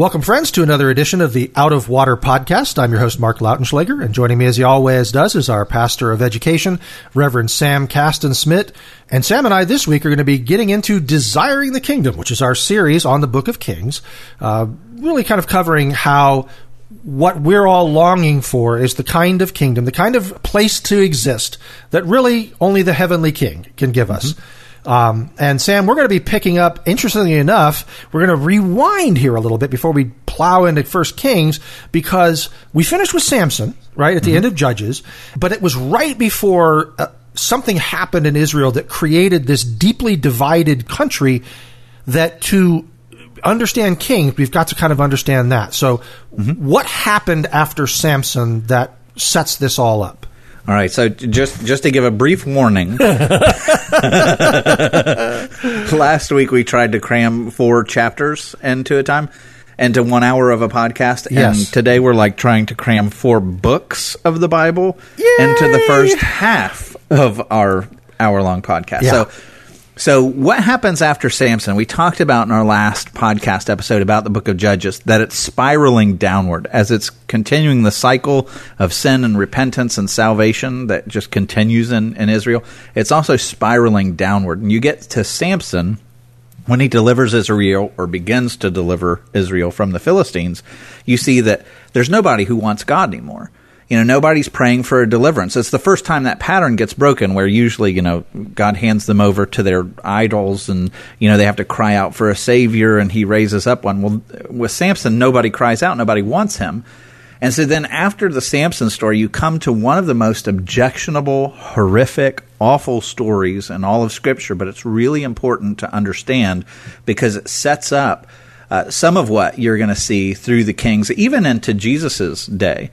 Welcome, friends, to another edition of the Out of Water podcast. I'm your host, Mark Lautenschlager, and joining me as he always does is our pastor of education, Reverend Sam Caston Smith. And Sam and I this week are going to be getting into Desiring the Kingdom, which is our series on the Book of Kings, uh, really kind of covering how what we're all longing for is the kind of kingdom, the kind of place to exist that really only the heavenly king can give us. Mm-hmm. Um, and Sam, we're going to be picking up, interestingly enough, we're going to rewind here a little bit before we plow into First Kings because we finished with Samson, right, at the mm-hmm. end of Judges, but it was right before uh, something happened in Israel that created this deeply divided country that to understand kings, we've got to kind of understand that. So, mm-hmm. what happened after Samson that sets this all up? All right, so just just to give a brief warning, last week we tried to cram four chapters into a time, into one hour of a podcast, yes. and today we're like trying to cram four books of the Bible Yay! into the first half of our hour long podcast. Yeah. So so, what happens after Samson? We talked about in our last podcast episode about the book of Judges that it's spiraling downward as it's continuing the cycle of sin and repentance and salvation that just continues in, in Israel. It's also spiraling downward. And you get to Samson when he delivers Israel or begins to deliver Israel from the Philistines, you see that there's nobody who wants God anymore you know, nobody's praying for a deliverance. It's the first time that pattern gets broken where usually, you know, God hands them over to their idols and, you know, they have to cry out for a savior and he raises up one. Well, with Samson, nobody cries out, nobody wants him. And so then after the Samson story, you come to one of the most objectionable, horrific, awful stories in all of Scripture, but it's really important to understand because it sets up uh, some of what you're going to see through the kings, even into Jesus' day.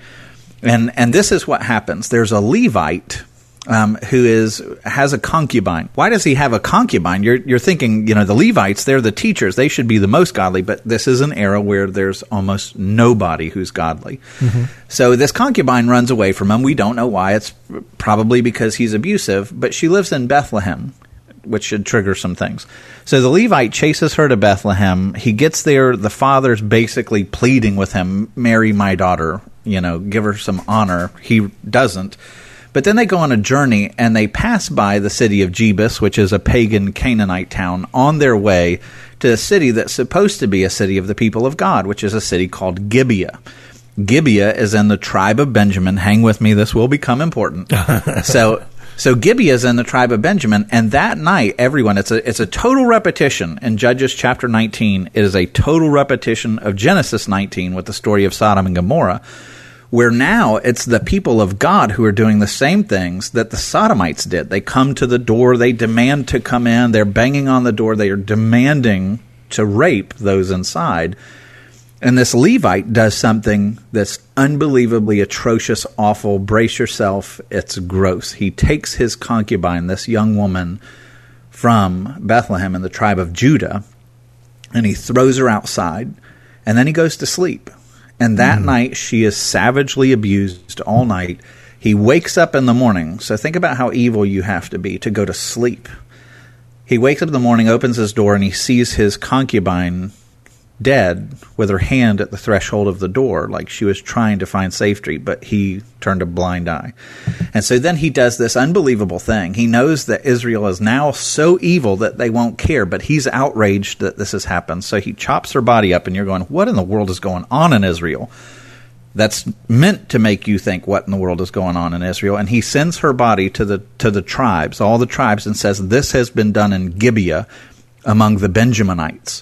And and this is what happens. There's a Levite um, who is has a concubine. Why does he have a concubine? You're you're thinking, you know, the Levites, they're the teachers. They should be the most godly, but this is an era where there's almost nobody who's godly. Mm-hmm. So this concubine runs away from him. We don't know why. It's probably because he's abusive, but she lives in Bethlehem. Which should trigger some things. So the Levite chases her to Bethlehem. He gets there. The father's basically pleading with him, Marry my daughter you know, give her some honor. He doesn't. But then they go on a journey and they pass by the city of Jebus, which is a pagan Canaanite town, on their way to a city that's supposed to be a city of the people of God, which is a city called Gibeah. Gibeah is in the tribe of Benjamin. Hang with me, this will become important. so so Gibeah is in the tribe of Benjamin, and that night, everyone, it's a, it's a total repetition in Judges chapter 19. It is a total repetition of Genesis 19 with the story of Sodom and Gomorrah where now it's the people of God who are doing the same things that the Sodomites did. They come to the door, they demand to come in, they're banging on the door, they are demanding to rape those inside. And this Levite does something that's unbelievably atrocious, awful. Brace yourself, it's gross. He takes his concubine, this young woman from Bethlehem in the tribe of Judah, and he throws her outside, and then he goes to sleep. And that mm. night, she is savagely abused all night. He wakes up in the morning. So think about how evil you have to be to go to sleep. He wakes up in the morning, opens his door, and he sees his concubine dead with her hand at the threshold of the door, like she was trying to find safety, but he turned a blind eye. And so then he does this unbelievable thing. He knows that Israel is now so evil that they won't care, but he's outraged that this has happened. So he chops her body up, and you're going, What in the world is going on in Israel? That's meant to make you think what in the world is going on in Israel. And he sends her body to the to the tribes, all the tribes, and says, This has been done in Gibeah among the Benjaminites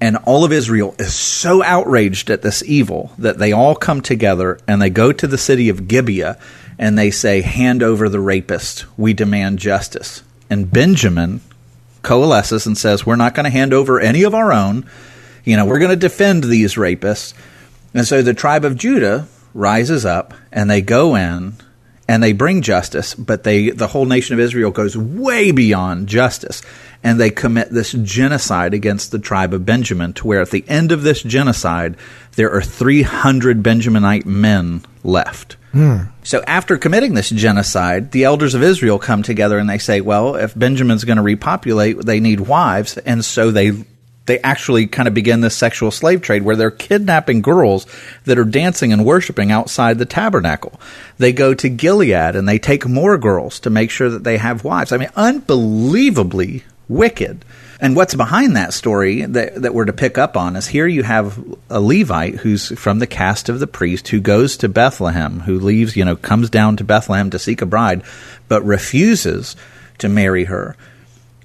and all of Israel is so outraged at this evil that they all come together and they go to the city of Gibeah and they say, Hand over the rapist. We demand justice. And Benjamin coalesces and says, We're not going to hand over any of our own. You know, we're going to defend these rapists. And so the tribe of Judah rises up and they go in and they bring justice, but they the whole nation of Israel goes way beyond justice and they commit this genocide against the tribe of Benjamin to where at the end of this genocide there are 300 Benjaminite men left. Hmm. So after committing this genocide, the elders of Israel come together and they say, well, if Benjamin's going to repopulate, they need wives, and so they they actually kind of begin this sexual slave trade where they're kidnapping girls that are dancing and worshiping outside the tabernacle. They go to Gilead and they take more girls to make sure that they have wives. I mean, unbelievably wicked. And what's behind that story that, that we're to pick up on is here you have a Levite who's from the caste of the priest who goes to Bethlehem, who leaves, you know, comes down to Bethlehem to seek a bride, but refuses to marry her.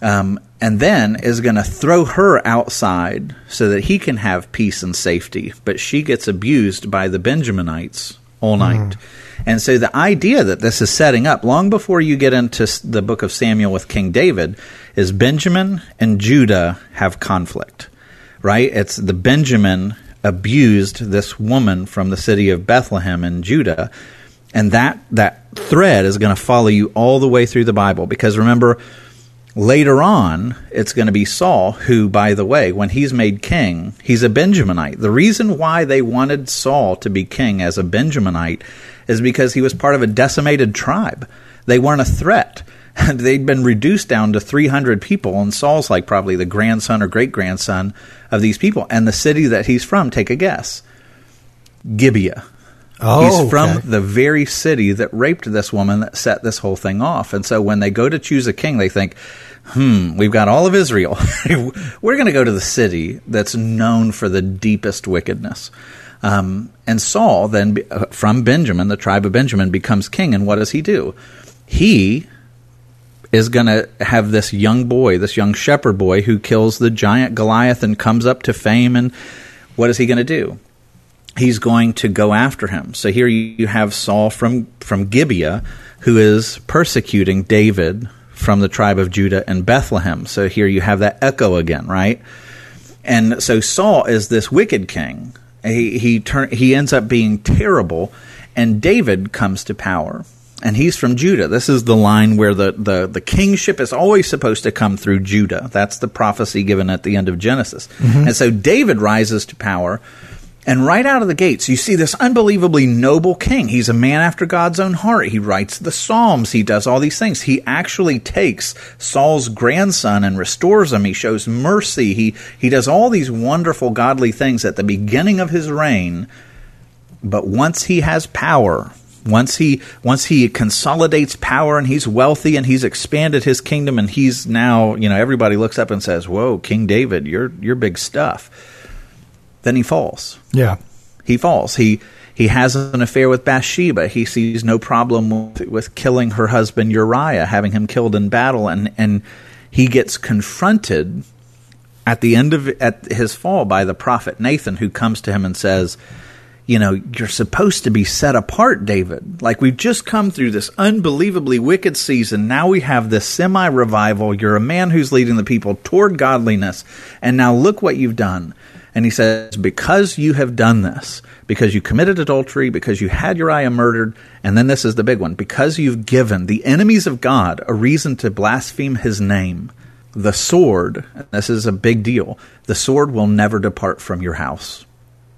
Um, and then is going to throw her outside so that he can have peace and safety. But she gets abused by the Benjaminites all night. Mm. And so the idea that this is setting up long before you get into the book of Samuel with King David is Benjamin and Judah have conflict, right? It's the Benjamin abused this woman from the city of Bethlehem in Judah. And that, that thread is going to follow you all the way through the Bible because remember, Later on, it's going to be Saul, who, by the way, when he's made king, he's a Benjaminite. The reason why they wanted Saul to be king as a Benjaminite is because he was part of a decimated tribe. They weren't a threat. They'd been reduced down to 300 people, and Saul's like probably the grandson or great grandson of these people. And the city that he's from, take a guess Gibeah. Oh, He's from okay. the very city that raped this woman that set this whole thing off. And so when they go to choose a king, they think, hmm, we've got all of Israel. We're going to go to the city that's known for the deepest wickedness. Um, and Saul, then uh, from Benjamin, the tribe of Benjamin, becomes king. And what does he do? He is going to have this young boy, this young shepherd boy, who kills the giant Goliath and comes up to fame. And what is he going to do? He's going to go after him. So here you have Saul from, from Gibeah, who is persecuting David from the tribe of Judah and Bethlehem. So here you have that echo again, right? And so Saul is this wicked king. He he turn, he ends up being terrible, and David comes to power. And he's from Judah. This is the line where the, the, the kingship is always supposed to come through Judah. That's the prophecy given at the end of Genesis. Mm-hmm. And so David rises to power and right out of the gates, you see this unbelievably noble king. He's a man after God's own heart. He writes the Psalms. He does all these things. He actually takes Saul's grandson and restores him. He shows mercy. He, he does all these wonderful godly things at the beginning of his reign. But once he has power, once he once he consolidates power and he's wealthy and he's expanded his kingdom and he's now, you know, everybody looks up and says, "Whoa, King David, you're you're big stuff." then he falls. Yeah. He falls. He he has an affair with Bathsheba. He sees no problem with, with killing her husband Uriah, having him killed in battle, and and he gets confronted at the end of at his fall by the prophet Nathan, who comes to him and says, "You know, you're supposed to be set apart, David. Like we've just come through this unbelievably wicked season. Now we have this semi revival. You're a man who's leading the people toward godliness, and now look what you've done." And he says, Because you have done this, because you committed adultery, because you had Uriah murdered, and then this is the big one, because you've given the enemies of God a reason to blaspheme his name, the sword, this is a big deal, the sword will never depart from your house.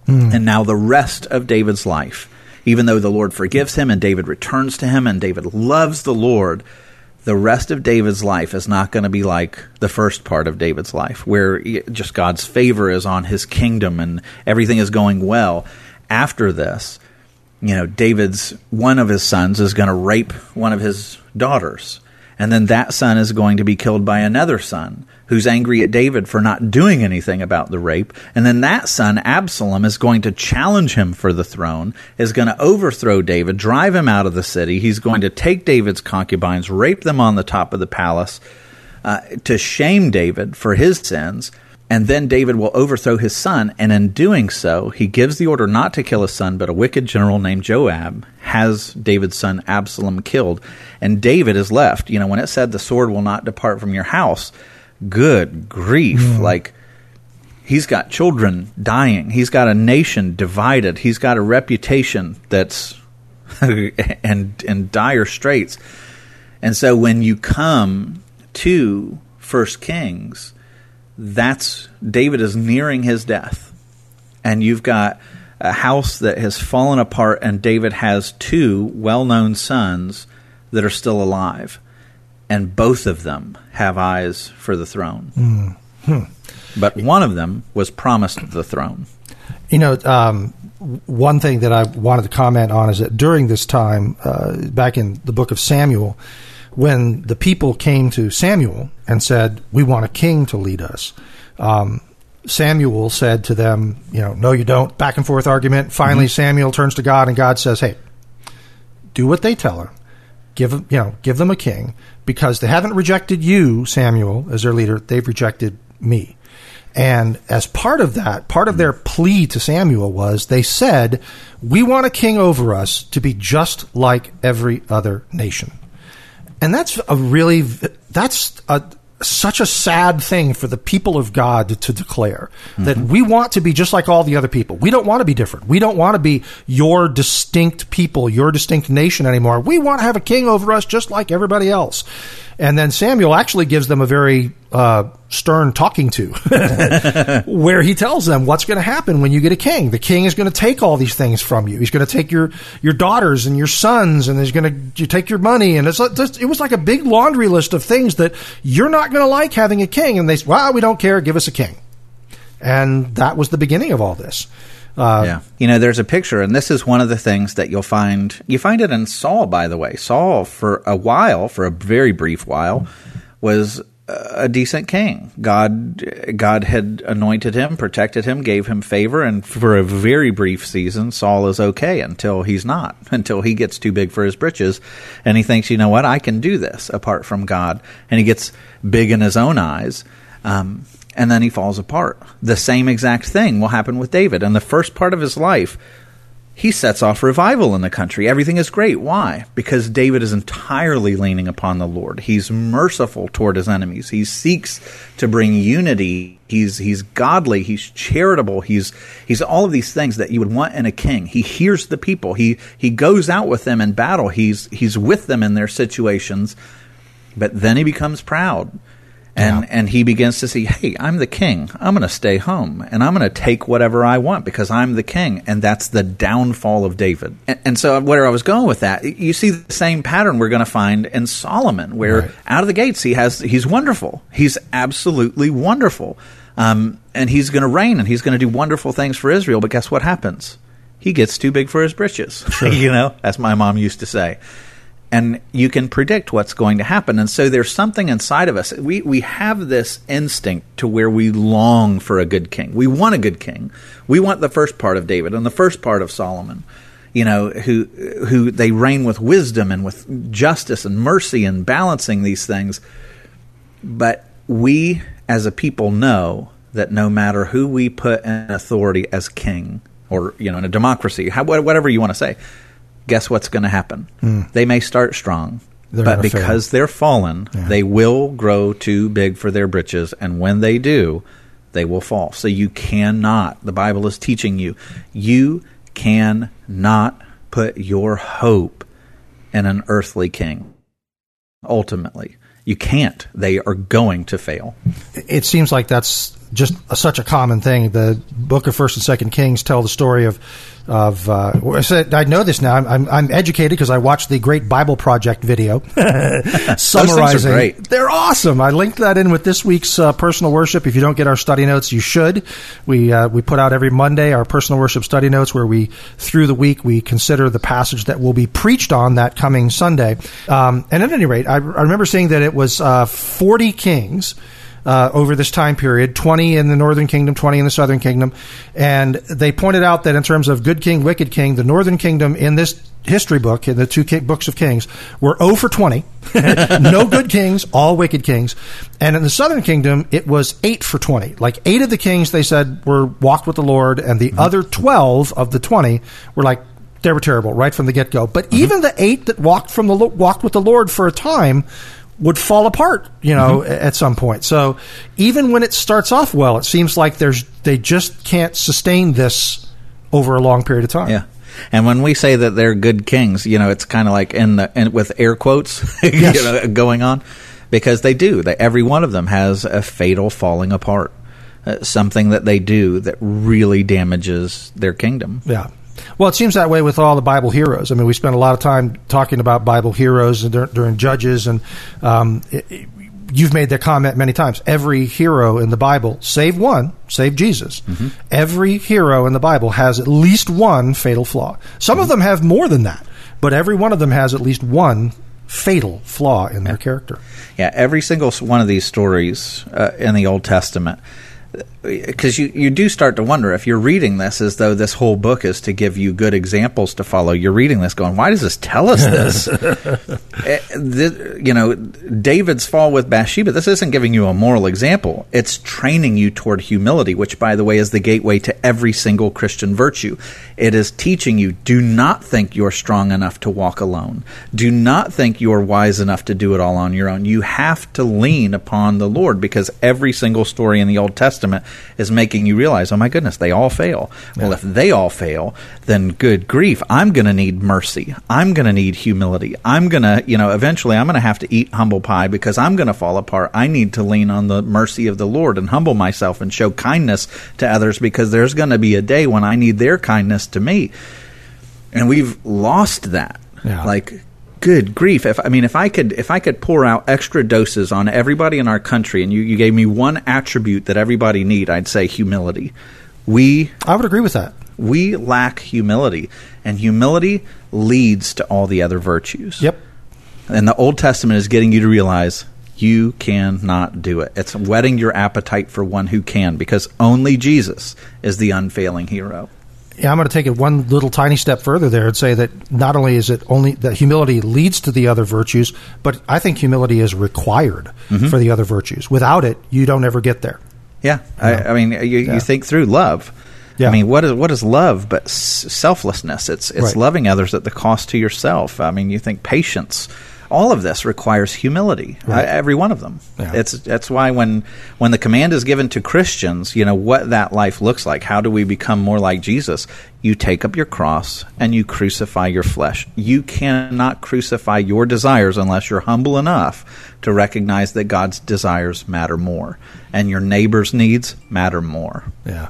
Mm. And now the rest of David's life, even though the Lord forgives him and David returns to him and David loves the Lord, the rest of David's life is not going to be like the first part of David's life, where just God's favor is on his kingdom and everything is going well. After this, you know, David's one of his sons is going to rape one of his daughters. And then that son is going to be killed by another son who's angry at David for not doing anything about the rape. And then that son, Absalom, is going to challenge him for the throne, is going to overthrow David, drive him out of the city. He's going to take David's concubines, rape them on the top of the palace uh, to shame David for his sins. And then David will overthrow his son, and in doing so, he gives the order not to kill his son, but a wicked general named Joab has David's son Absalom killed. And David is left. You know, when it said the sword will not depart from your house, good grief. Mm. Like, he's got children dying. He's got a nation divided. He's got a reputation that's and in dire straits. And so when you come to First Kings, that's David is nearing his death. And you've got a house that has fallen apart and David has two well-known sons that are still alive. And both of them have eyes for the throne. Mm-hmm. But one of them was promised the throne. You know, um, one thing that I wanted to comment on is that during this time, uh, back in the book of Samuel, when the people came to Samuel and said, "We want a king to lead us," um, Samuel said to them, "You know, no, you don't." Back and forth argument. Finally, mm-hmm. Samuel turns to God, and God says, "Hey, do what they tell her. Give them, you know, give them a king because they haven't rejected you, Samuel, as their leader. They've rejected me." And as part of that, part of their plea to Samuel was they said, We want a king over us to be just like every other nation. And that's a really, that's a, such a sad thing for the people of God to, declare mm-hmm. that we want to be just like all the other people. We don't want to be different. We don't want to be your distinct people, your distinct nation anymore. We want to have a king over us just like everybody else. And then Samuel actually gives them a very uh, stern talking to, where he tells them what's going to happen when you get a king. The king is going to take all these things from you. He's going to take your your daughters and your sons, and he's going to take your money. And it's it was like a big laundry list of things that you're not going to like having a king. And they said, well, we don't care. Give us a king. And that was the beginning of all this. Uh, yeah, you know, there's a picture, and this is one of the things that you'll find. You find it in Saul, by the way. Saul, for a while, for a very brief while, was a decent king. God, God had anointed him, protected him, gave him favor, and for a very brief season, Saul is okay until he's not, until he gets too big for his britches, and he thinks, you know what, I can do this apart from God, and he gets big in his own eyes. Um, and then he falls apart. The same exact thing will happen with David. In the first part of his life, he sets off revival in the country. Everything is great. Why? Because David is entirely leaning upon the Lord. He's merciful toward his enemies. He seeks to bring unity. He's he's godly. He's charitable. He's he's all of these things that you would want in a king. He hears the people. He he goes out with them in battle. He's he's with them in their situations. But then he becomes proud and yeah. and he begins to see, hey, I'm the king. I'm going to stay home and I'm going to take whatever I want because I'm the king, and that's the downfall of David. And, and so where I was going with that, you see the same pattern we're going to find in Solomon, where right. out of the gates he has he's wonderful. He's absolutely wonderful, um, and he's going to reign and he's going to do wonderful things for Israel. But guess what happens? He gets too big for his britches. Sure. you know, as my mom used to say and you can predict what's going to happen. And so there's something inside of us. We we have this instinct to where we long for a good king. We want a good king. We want the first part of David and the first part of Solomon. You know, who who they reign with wisdom and with justice and mercy and balancing these things. But we as a people know that no matter who we put in authority as king or you know in a democracy, whatever you want to say, guess what's going to happen? Mm. They may start strong, they're but because fail. they're fallen, yeah. they will grow too big for their britches, and when they do, they will fall. So you cannot, the Bible is teaching you, you cannot put your hope in an earthly king. Ultimately, you can't. They are going to fail. It seems like that's just a, such a common thing. The book of First and Second Kings tell the story of of uh, I said I know this now. I'm I'm, I'm educated because I watched the Great Bible Project video summarizing. They're awesome. I linked that in with this week's uh, personal worship. If you don't get our study notes, you should. We uh, we put out every Monday our personal worship study notes where we through the week we consider the passage that will be preached on that coming Sunday. Um, and at any rate, I, I remember seeing that it was uh, 40 kings uh, over this time period 20 in the northern kingdom, 20 in the southern kingdom. And they pointed out that in terms of good king, wicked king, the northern kingdom in this history book, in the two books of Kings, were 0 for 20. no good kings, all wicked kings. And in the southern kingdom, it was 8 for 20. Like eight of the kings, they said, were walked with the Lord, and the mm-hmm. other 12 of the 20 were like, they were terrible right from the get go. But mm-hmm. even the eight that walked from the walked with the Lord for a time would fall apart, you know, at some point. So even when it starts off well, it seems like there's they just can't sustain this over a long period of time. Yeah. And when we say that they're good kings, you know, it's kind of like in the in, with air quotes Yes. you know, going on because they do. They, every one of them has a fatal falling apart. Uh, something that they do that really damages their kingdom. Yeah. Well, it seems that way with all the Bible heroes. I mean, we spent a lot of time talking about Bible heroes dur- during Judges, and um, it, it- you've made that comment many times. Every hero in the Bible, save one, save Jesus, every hero in the Bible has at least one fatal flaw. Some of them have more than that, but every one of them has at least one fatal flaw in their character. Yeah, every single one of these stories uh, in the Old Testament, because you, you do start to wonder if you're reading this as though this whole book is to give you good examples to follow. You're reading this going, why does this tell us this? Eh, thi- you know, David's fall with Bathsheba, this isn't giving you a moral example. It's training you toward humility, which, by the way, is the gateway to every single Christian virtue. It is teaching you do not think you're strong enough to walk alone. Do not think you're wise enough to do it all on your own. You have to lean upon the Lord because every single story in the Old Testament is making you realize, oh my goodness, they all fail. Well, if they all fail, then good grief, I'm going to need mercy. I'm going to need humility. I'm going to, you know, eventually I'm going to have to eat humble pie because I'm going to fall apart. I need to lean on the mercy of the Lord and humble myself and show kindness to others because there's going to be a day when I need their kindness to me. And we've lost that. Yeah. Like good grief. If i mean if i could if i could pour out extra doses on everybody in our country and you, you gave me one attribute that everybody need i'd say humility. We I would agree with that. we lack humility and humility leads to all the other virtues. Yep. and the old testament is getting you to realize you cannot do it. It's whetting your appetite for one who can because only jesus is the unfailing hero Yeah, I'm going to take it one little tiny step further there and say that not only is it only that humility leads to the other virtues, but I think humility is required mm-hmm. for the other virtues. Without it, you don't ever get there. Yeah, I, I mean, you, Yeah. you think through love. Yeah. I mean, what is what is love but s- selflessness? It's it's Right. loving others at the cost to yourself. I mean, you think patience. All of this requires humility. Right. Uh, every one of them. Yeah. It's that's why when when the command is given to Christians, you know what that life looks like. How do we become more like Jesus? You take up your cross and you crucify your flesh. You cannot crucify your desires unless you're humble enough to recognize that God's desires matter more and your neighbor's needs matter more. Yeah.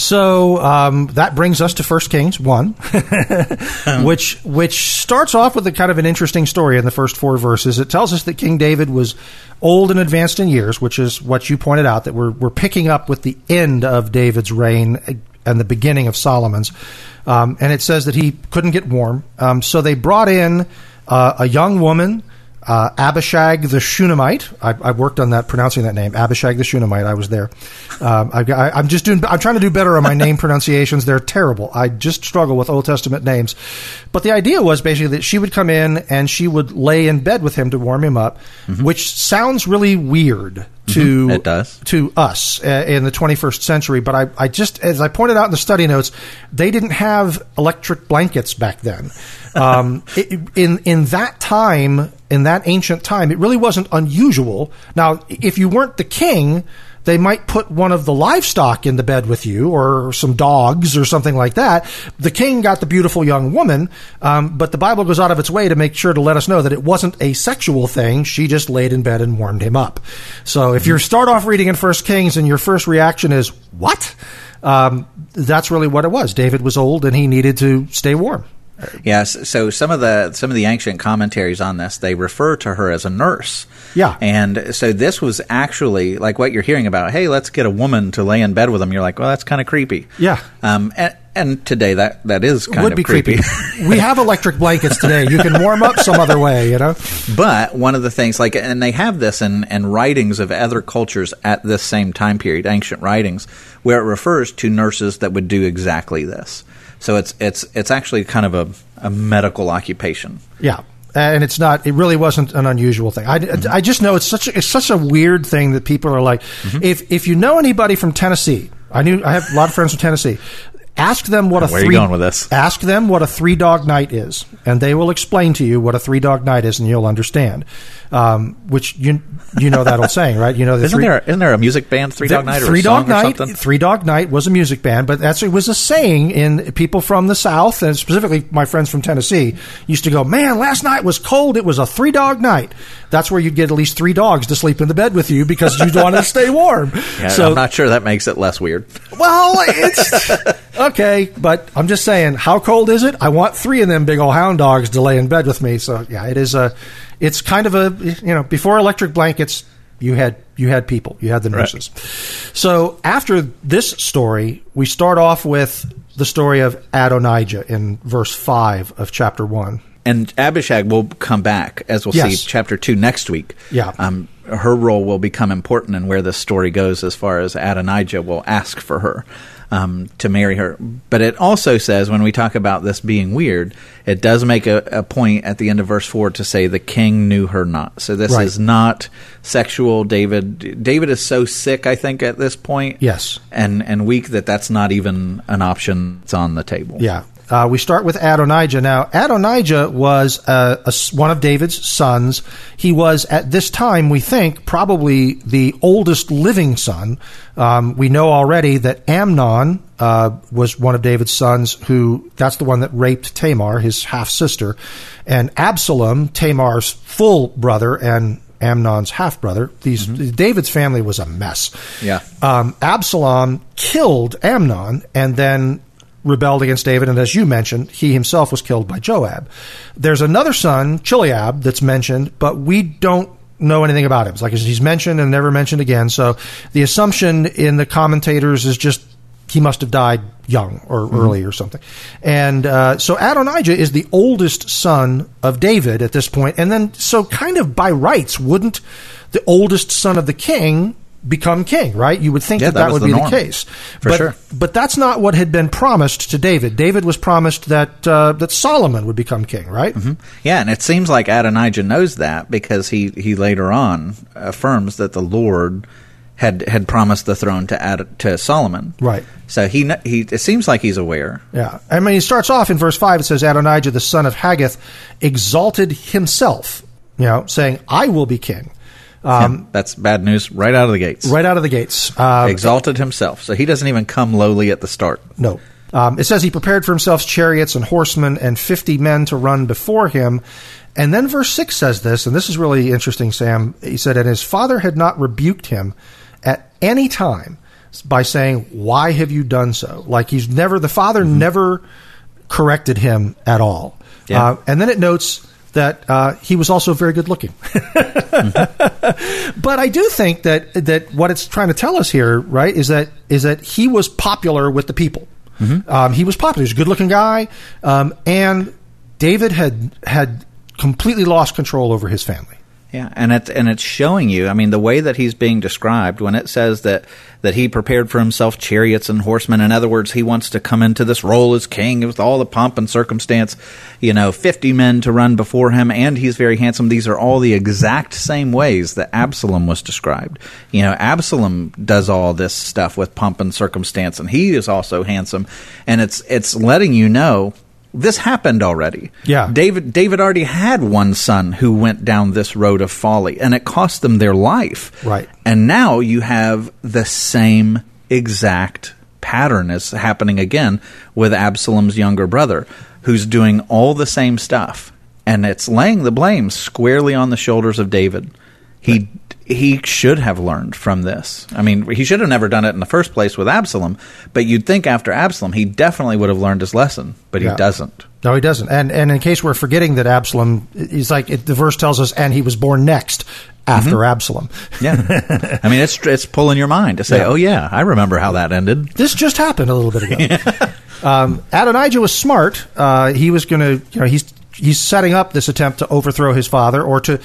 So um, that brings us to First Kings one, which which starts off with a kind of an interesting story in the first four verses. It tells us that King David was old and advanced in years, which is what you pointed out that we're we're picking up with the end of David's reign and the beginning of Solomon's. Um, and it says that he couldn't get warm, um, so they brought in uh, a young woman uh, Abishag the Shunammite. I, I worked on that, pronouncing that name. Abishag the Shunammite. I was there. Um, I, I, I'm just doing. I'm trying to do better on my name pronunciations. They're terrible. I just struggle with Old Testament names. But the idea was basically that she would come in and she would lay in bed with him to warm him up, which sounds really weird to It does. to us uh, in the 21st century. But I, I just, as I pointed out in the study notes, they didn't have electric blankets back then. Um, it, in in that time, in that ancient time, it really wasn't unusual. Now, if you weren't the king. They might put one of the livestock in the bed with you, or some dogs, or something like that. The king got the beautiful young woman, um, but the Bible goes out of its way to make sure to let us know that it wasn't a sexual thing. She just laid in bed and warmed him up. So if you start off reading in First Kings and your first reaction is what, um, that's really what it was. David was old and he needed to stay warm. Yes. So some of the some of the ancient commentaries on this they refer to her as a nurse. Yeah. And so this was actually like what you're hearing about. Hey, let's get a woman to lay in bed with them. You're like, well, that's kind of creepy. Yeah. Um. And, and today that that is kind Would of be creepy. we have electric blankets today. You can warm up some other way, you know. But one of the things, like, and they have this in, in writings of other cultures at this same time period, ancient writings, where it refers to nurses that would do exactly this. So it's it's it's actually kind of a, a medical occupation. Yeah. And it's not. It really wasn't an unusual thing. I, mm-hmm. I just know it's such a, it's such a weird thing that people are like. Mm-hmm. If if you know anybody from Tennessee, I knew I have a lot of friends from Tennessee. Ask them what a Where are you three going with this? Ask them what a three dog night is, and they will explain to you what a three dog night is, and you'll understand. Um, which you you know that old saying, right? You know the Isn't three, there isn't there a music band Three Dog Night or Three Dog or Night. something? Three Dog Night was a music band, but that's it was a saying in people from the South, and specifically my friends from Tennessee used to go, "Man, last night was cold. It was a three dog night." That's where you'd get at least three dogs to sleep in the bed with you because you want to stay warm. Yeah, so I'm not sure that makes it less weird. well, it's okay, but I'm just saying, how cold is it? I want three of them big old hound dogs to lay in bed with me. So yeah, it is a, it's kind of a, you know, before electric blankets, you had you had people, you had the Right. nurses. So after this story, we start off with the story of Adonijah in verse five of chapter one. And Abishag will come back, as we'll Yes. see chapter two next week. Yeah. Um, her role will become important in where this story goes as far as Adonijah will ask for her um, to marry her. But it also says, when we talk about this being weird, it does make a, a point at the end of verse 4 to say the king knew her not. So this Right. is not sexual. David David is so sick, I think, at this point. Yes. And, and weak that that's not even an option that's on the table. Yeah. Uh, we start with Adonijah. Now, Adonijah was uh, a s one of David's sons. He was, at this time, we think, probably the oldest living son. Um, we know already that Amnon uh, was one of David's sons, who that's the one that raped Tamar, his half sister. And Absalom, Tamar's full brother, and Amnon's half brother. These David's family was a mess. Yeah. Um, Absalom killed Amnon and then rebelled against David, and as you mentioned, he himself was killed by Joab. There's another son, Chileab, that's mentioned, but we don't know anything about him. It's like he's mentioned and never mentioned again. So the assumption in the commentators is just he must have died young or early or something. And uh, so Adonijah is the oldest son of David at this point, and then so kind of by rights, wouldn't the oldest son of the king become king? Right? You would think Yeah, that that that, would the be norm. the case. For but, sure. But that's not what had been promised to David. David was promised that uh, that Solomon would become king. Right? Yeah, and it seems like Adonijah knows that because he, he later on affirms that the Lord had had promised the throne to Ad, to Solomon. Right. So he he it seems like he's aware. Yeah. I mean, he starts off in verse 5, it says, Adonijah, the son of Haggith, exalted himself, you know, saying, I will be king. Um, That's bad news right out of the gates. right out of the gates. Uh, Exalted himself. So he doesn't even come lowly at the start. no. Um, it says he prepared for himself chariots and horsemen and 50 men to run before him. And then verse 6 says this, and this is really interesting, Sam. He said, And his father had not rebuked him at any time by saying, Why have you done so? Like he's never, the father never corrected him at all. Yeah. Uh, and then it notes that uh, he was also very good looking. but I do think that that what it's trying to tell us here, right, is that is that he was popular with the people. Um, he was popular. He was a good looking guy, um, and David had had completely lost control over his family. Yeah, and it's and it's showing you. I mean, the way that he's being described when it says that that he prepared for himself chariots and horsemen. In other words, he wants to come into this role as king with all the pomp and circumstance. You know, fifty men to run before him, and he's very handsome. These are all the exact same ways that Absalom was described. You know, Absalom does all this stuff with pomp and circumstance, and he is also handsome. And it's it's letting you know. This happened already. Yeah. David David already had one son who went down this road of folly and it cost them their life. Right. And now you have the same exact pattern is happening again with Absalom's younger brother who's doing all the same stuff and it's laying the blame squarely on the shoulders of David. He he should have learned from this. I mean, he should have never done it in the first place with Absalom, but you'd think after Absalom he definitely would have learned his lesson, but Yeah. he doesn't. No, he doesn't. And and in case we're forgetting that Absalom, he's like it, the verse tells us, and he was born next after Absalom. Yeah, I mean it's it's pulling your mind to say, Yeah. "Oh yeah, I remember how that ended." This just happened a little bit ago. um, Adonijah was smart. Uh, he was going to, you know, he's he's setting up this attempt to overthrow his father or to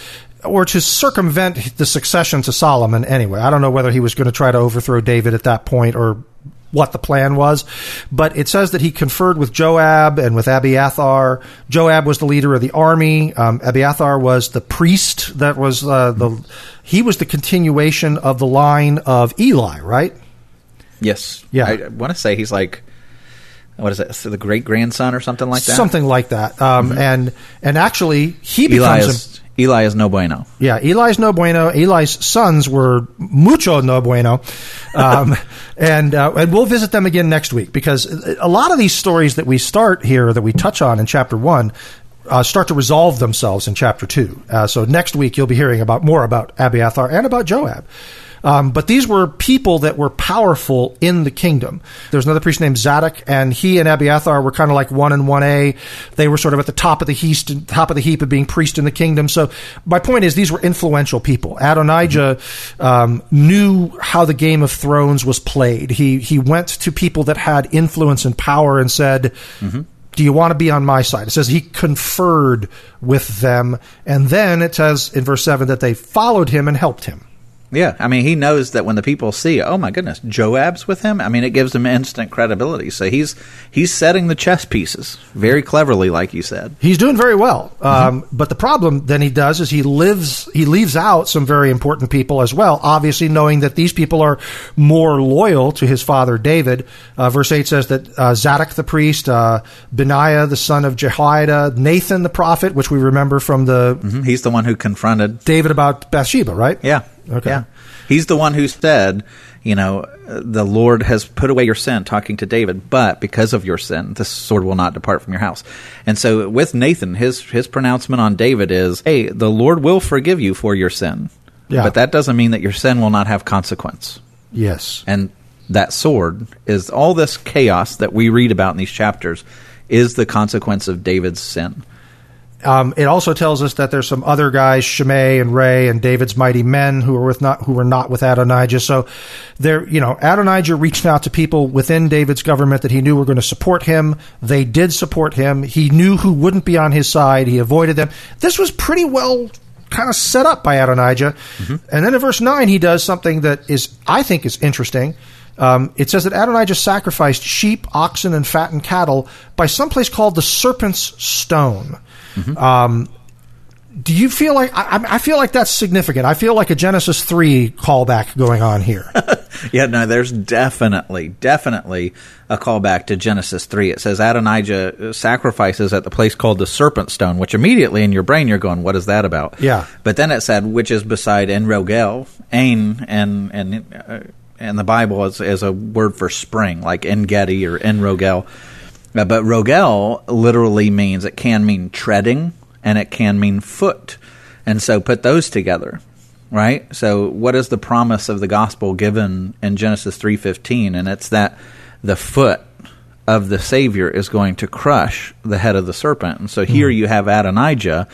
or to circumvent the succession to Solomon. Anyway, I don't know whether he was going to try to overthrow David at that point or what the plan was, but it says that he conferred with Joab and with Abiathar. Joab was the leader of the army. Um, Abiathar was the priest that was uh, the he was the continuation of the line of Eli, right? Yes, Yeah. I want to say he's like what is it? So the great grandson or something like that. something like that. Um, And and actually, he Eli becomes a, is Eli is no bueno. Yeah, Eli's no bueno. Eli's sons were mucho no bueno, um, and uh, and we'll visit them again next week because a lot of these stories that we start here that we touch on in chapter one. Uh, start to resolve themselves in chapter two. Uh, so next week you'll be hearing about more about Abiathar and about Joab. Um, but these were people that were powerful in the kingdom. There's another priest named Zadok, and he and Abiathar were kind of like one and one A. They were sort of at the top of the heap, top of the heap of being priest in the kingdom. So my point is, these were influential people. Adonijah um, knew how the Game of Thrones was played. He he went to people that had influence and power and said. Do you want to be on my side? It says he conferred with them. And then it says in verse 7 that they followed him and helped him. Yeah, I mean, he knows that when the people see, oh my goodness, Joab's with him. I mean, it gives him instant credibility. So he's he's setting the chess pieces very cleverly, like you said. He's doing very well. Um, but the problem then he does is he lives he leaves out some very important people as well. Obviously, knowing that these people are more loyal to his father David. Uh, verse eight says that uh, Zadok the priest, uh, Benaiah the son of Jehoiada, Nathan the prophet, which we remember from the Mhm. He's the one who confronted. David about Bathsheba, right? Yeah. Okay. Yeah. He's the one who said, you know, the Lord has put away your sin, talking to David, but because of your sin, this sword will not depart from your house. And so with Nathan, his his pronouncement on David is, hey, the Lord will forgive you for your sin. Yeah. But that doesn't mean that your sin will not have consequence. Yes. And that sword is all this chaos that we read about in these chapters is the consequence of David's sin. Um, it also tells us that there's some other guys, Shimei and Rei and David's mighty men who were with not who were not with Adonijah. So there, you know, Adonijah reached out to people within David's government that he knew were going to support him. They did support him. He knew who wouldn't be on his side. He avoided them. This was pretty well kind of set up by Adonijah. And then in verse nine, he does something that is, I think, is interesting. Um, it says that Adonijah sacrificed sheep, oxen, and fattened cattle by some place called the Serpent's Stone. Um, do you feel like I, I- feel like that's significant? I feel like a Genesis three callback going on here. Yeah, no, there's definitely, definitely a callback to Genesis 3. It says Adonijah sacrifices at the place called the Serpent Stone, which immediately in your brain you're going, what is that about? Yeah. But then it said, which is beside Enrogel, Ain and, and, uh, and the Bible is, is a word for spring, like En Gedi or En Rogel. Uh, but Rogel literally means, it can mean treading and it can mean foot. And so put those together right? So what is the promise of the gospel given in genesis 3.15 and it's that the foot of the savior is going to crush the head of the serpent. And so here you have adonijah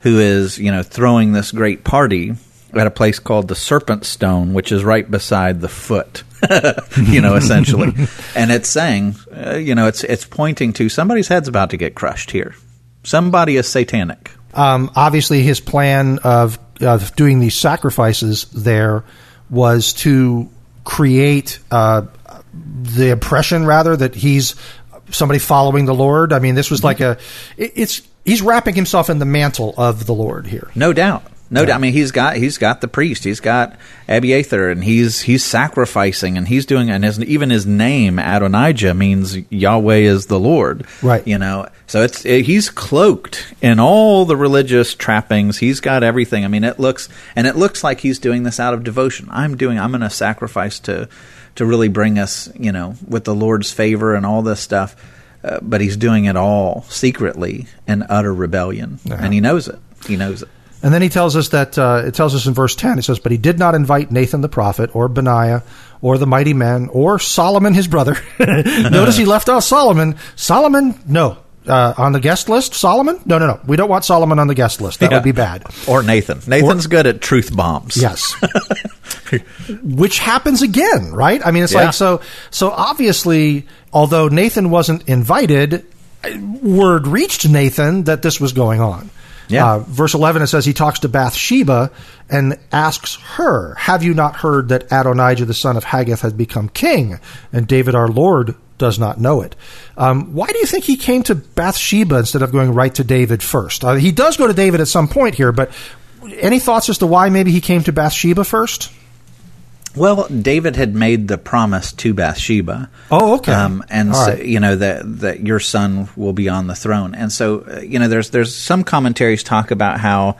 who is you know throwing this great party at a place called the serpent stone which is right beside the foot you know essentially and it's saying uh, you know it's it's pointing to somebody's head's about to get crushed here somebody is satanic Um, obviously, his plan of, of doing these sacrifices there was to create uh, the impression, rather, that he's somebody following the Lord. I mean, this was like a it- it's he's wrapping himself in the mantle of the Lord here. No doubt. No doubt. I mean, he's got he's got the priest. He's got Abiathar, and he's he's sacrificing, and he's doing, and his, even his name Adonijah means Yahweh is the Lord. Right. You know, so it's it, he's cloaked in all the religious trappings. He's got everything. I mean, it looks and it looks like he's doing this out of devotion. I'm doing. I'm going to sacrifice to to really bring us, you know, with the Lord's favor and all this stuff. Uh, but he's doing it all secretly in utter rebellion, and he knows it. He knows it. And then he tells us that uh, it tells us in verse ten. It says, "But he did not invite Nathan the prophet, or Benaiah, or the mighty men, or Solomon his brother." Notice he left out Solomon. Solomon, no, uh, on the guest list. Solomon, no, no, no. We don't want Solomon on the guest list. That Yeah. would be bad. Or Nathan. Nathan's good at truth bombs. Yes. Which happens again, right? I mean, it's Yeah. like so. So obviously, although Nathan wasn't invited, word reached Nathan that this was going on. Yeah. Uh, verse 11, it says he talks to Bathsheba and asks her, Have you not heard that Adonijah the son of Haggith has become king, and David our Lord does not know it? Um, why do you think he came to Bathsheba instead of going right to David first? Uh, he does go to David at some point here, but any thoughts as to why maybe he came to Bathsheba first? Well, David had made the promise to Bathsheba. Oh, okay. Um, and All so, right. you know that that your son will be on the throne. And so, uh, you know, there's there's some commentaries talk about how,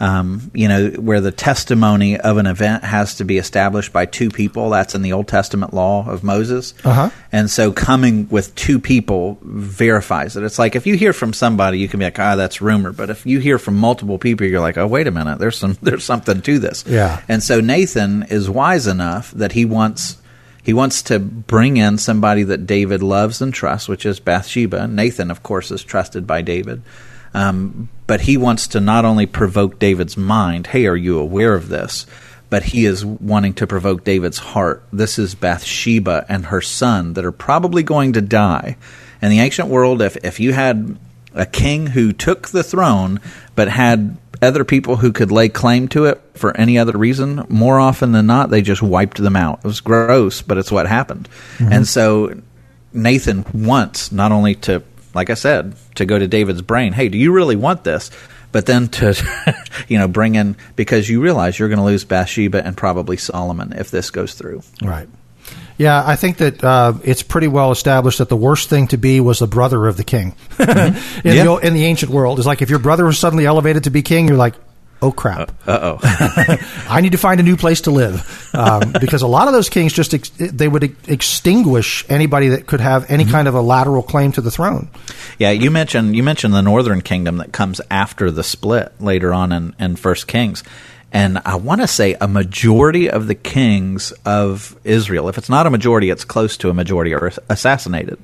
um, you know, where the testimony of an event has to be established by two people. That's in the Old Testament law of Moses. Uh-huh. And so, coming with two people verifies it. It's like if you hear from somebody, you can be like, ah, that's rumor. But if you hear from multiple people, you're like, oh, wait a minute, there's some there's something to this. Yeah. And so Nathan is wise enough that he wants he wants to bring in somebody that David loves and trusts, which is Bathsheba. Nathan, of course, is trusted by David. Um, but he wants to not only provoke David's mind, hey, are you aware of this? But he is wanting to provoke David's heart. This is Bathsheba and her son that are probably going to die. In the ancient world, if, if you had a king who took the throne but had other people who could lay claim to it for any other reason, more often than not, they just wiped them out. It was gross, but it's what happened. Mm-hmm. And so Nathan wants not only to, like I said, to go to David's brain, hey, do you really want this? But then to, you know, bring in, because you realize you're going to lose Bathsheba and probably Solomon if this goes through. Right. Yeah, I think that uh, it's pretty well established that the worst thing to be was the brother of the king. in, Yeah. the, in the ancient world, it's like if your brother was suddenly elevated to be king, you're like, oh crap, Uh oh. I need to find a new place to live. Um, because a lot of those kings just ex- they would ex- extinguish anybody that could have any kind of a lateral claim to the throne. Yeah, you mentioned you mentioned the Northern Kingdom that comes after the split later on in, in First Kings, and I want to say a majority of the kings of Israel, if it's not a majority, it's close to a majority, are assassinated.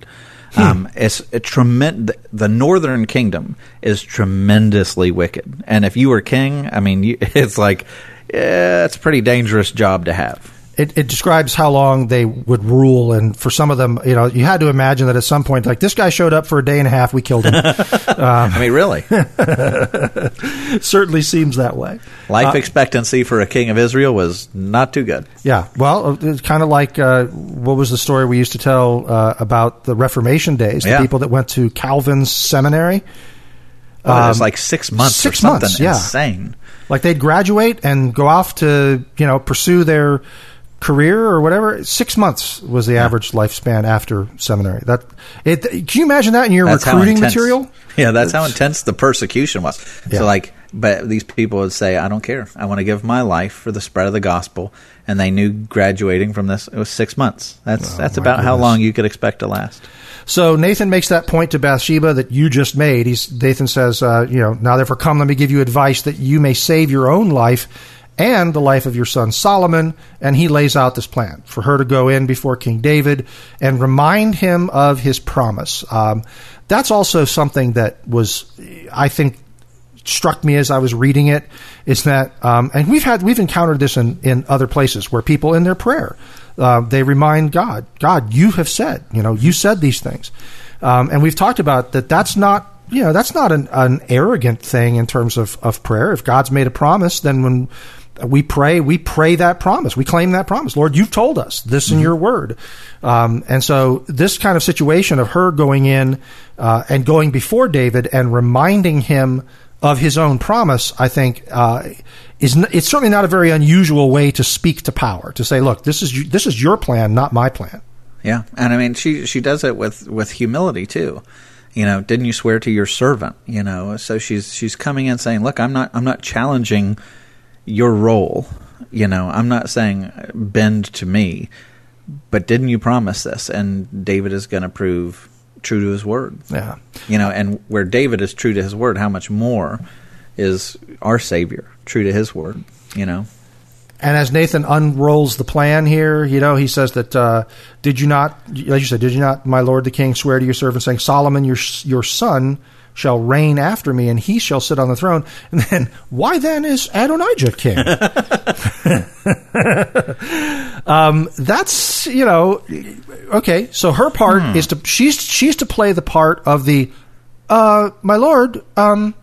Um, it's a tremend- The Northern Kingdom is tremendously wicked, and if you were king, I mean, you, it's like yeah, it's a pretty dangerous job to have. It, it describes how long they would rule, and for some of them, you know, you had to imagine that at some point, like this guy showed up for a day and a half, we killed him. I mean, really, certainly seems that way. life expectancy for a king of Israel was not too good. Yeah, well, it's kind of like uh, what was the story we used to tell uh, about the Reformation days? The Yeah. people that went to Calvin's seminary, Oh, it was Um, like six months six or something months, yeah. insane. like they'd graduate and go off to you know pursue their career or whatever. Six months was the average lifespan after seminary. That it. Can you imagine that in your That's recruiting intense- material? Yeah, that's how intense the persecution was. Yeah. So, like, but these people would say, "I don't care. I want to give my life for the spread of the gospel." And they knew graduating from this it was six months. That's that's Oh, my about how long you could expect to last. So Nathan makes that point to Bathsheba that you just made. He's Nathan says, uh, you know, now therefore come, let me give you advice that you may save your own life and the life of your son Solomon. And he lays out this plan for her to go in before King David and remind him of his promise. Um, that's also something that was, I think, struck me as I was reading it is that, um, and we've had we've encountered this in in other places where people in their prayer uh, they remind God, God, you have said, you know, you said these things, um, and we've talked about that. That's not. You know, that's not an, an arrogant thing in terms of, of prayer. If God's made a promise, then when we pray, we pray that promise. We claim that promise. Lord, you've told us this in your word. Um, and so this kind of situation of her going in uh, and going before David and reminding him of his own promise, I think, uh, is n- it's certainly not a very unusual way to speak to power. To say, look, this is this is your plan, not my plan. Yeah, and I mean, she she does it with with humility too. You know, didn't you swear to your servant? You know, so she's she's coming in saying, "Look, I'm not I'm not challenging your role. You know, I'm not saying bend to me, but didn't you promise this?" And David is going to prove true to his word. Yeah. You know, and where David is true to his word, how much more is our Savior true to his word? You know. And as Nathan unrolls the plan here, you know, he says that, uh, did you not, like you said, did you not, my lord the king, swear to your servant, saying, Solomon, your, your son, shall reign after me, and he shall sit on the throne. And then, why then is Adonijah king? um, that's, you know, okay, so her part is to, she's, she's to play the part of the, uh, my lord, um,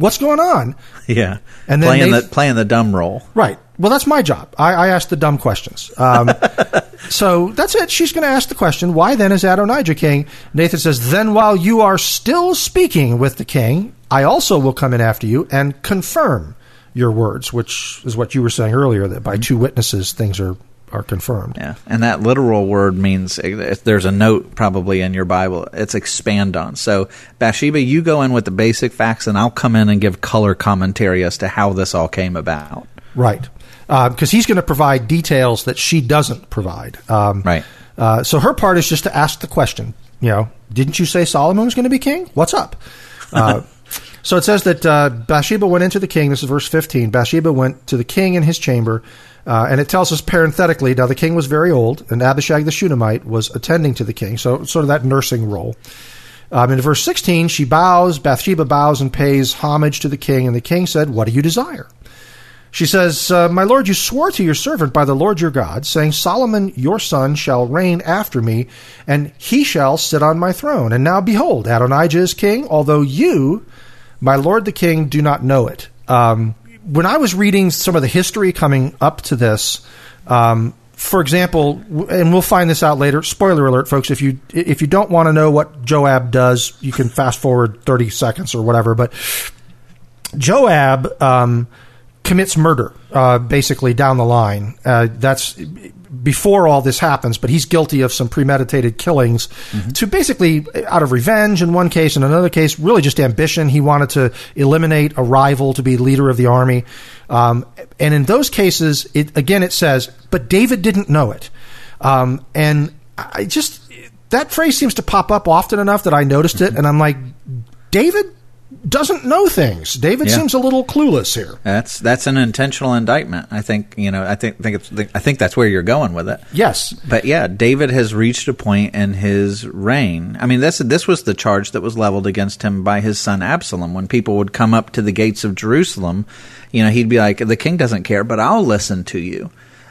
what's going on? Yeah. And then playing the playing the dumb role. Right. Well, that's my job. I, I ask the dumb questions. Um, so that's it. She's going to ask the question, why then is Adonijah king? Nathan says, then while you are still speaking with the king, I also will come in after you and confirm your words, which is what you were saying earlier, that by two witnesses things are, are confirmed. Yeah, and that literal word means if there's a note probably in your Bible. It's expand on. So Bathsheba, you go in with the basic facts, and I'll come in and give color commentary as to how this all came about. Right, because uh, he's going to provide details that she doesn't provide. Um, right. Uh, so her part is just to ask the question. You know, didn't you say Solomon was going to be king? What's up? Uh, so it says that uh, Bathsheba went into the king. This is verse 15. Bathsheba went to the king in his chamber, uh, and it tells us parenthetically now the king was very old, and Abishag the Shunammite was attending to the king. So, sort of that nursing role. Um, in verse 16, she bows, Bathsheba bows and pays homage to the king, and the king said, What do you desire? She says, uh, My lord, you swore to your servant by the Lord your God, saying, Solomon your son shall reign after me, and he shall sit on my throne. And now behold, Adonijah is king, although you my lord the king do not know it. Um, when I was reading some of the history coming up to this, um, for example, and we'll find this out later. Spoiler alert, folks! If you if you don't want to know what Joab does, you can fast forward thirty seconds or whatever. But Joab um, commits murder, uh, basically down the line. Uh, that's before all this happens, but he's guilty of some premeditated killings mm-hmm. to basically out of revenge in one case, in another case, really just ambition. He wanted to eliminate a rival to be leader of the army. Um, and in those cases, it, again, it says, but David didn't know it. Um, and I just, that phrase seems to pop up often enough that I noticed mm-hmm. it. And I'm like, David doesn't know things. David yeah. seems a little clueless here. That's that's an intentional indictment. I think you know. I think think it's, I think that's where you're going with it. Yes, but yeah, David has reached a point in his reign. I mean, this this was the charge that was leveled against him by his son Absalom. When people would come up to the gates of Jerusalem, you know, he'd be like, "The king doesn't care, but I'll listen to you."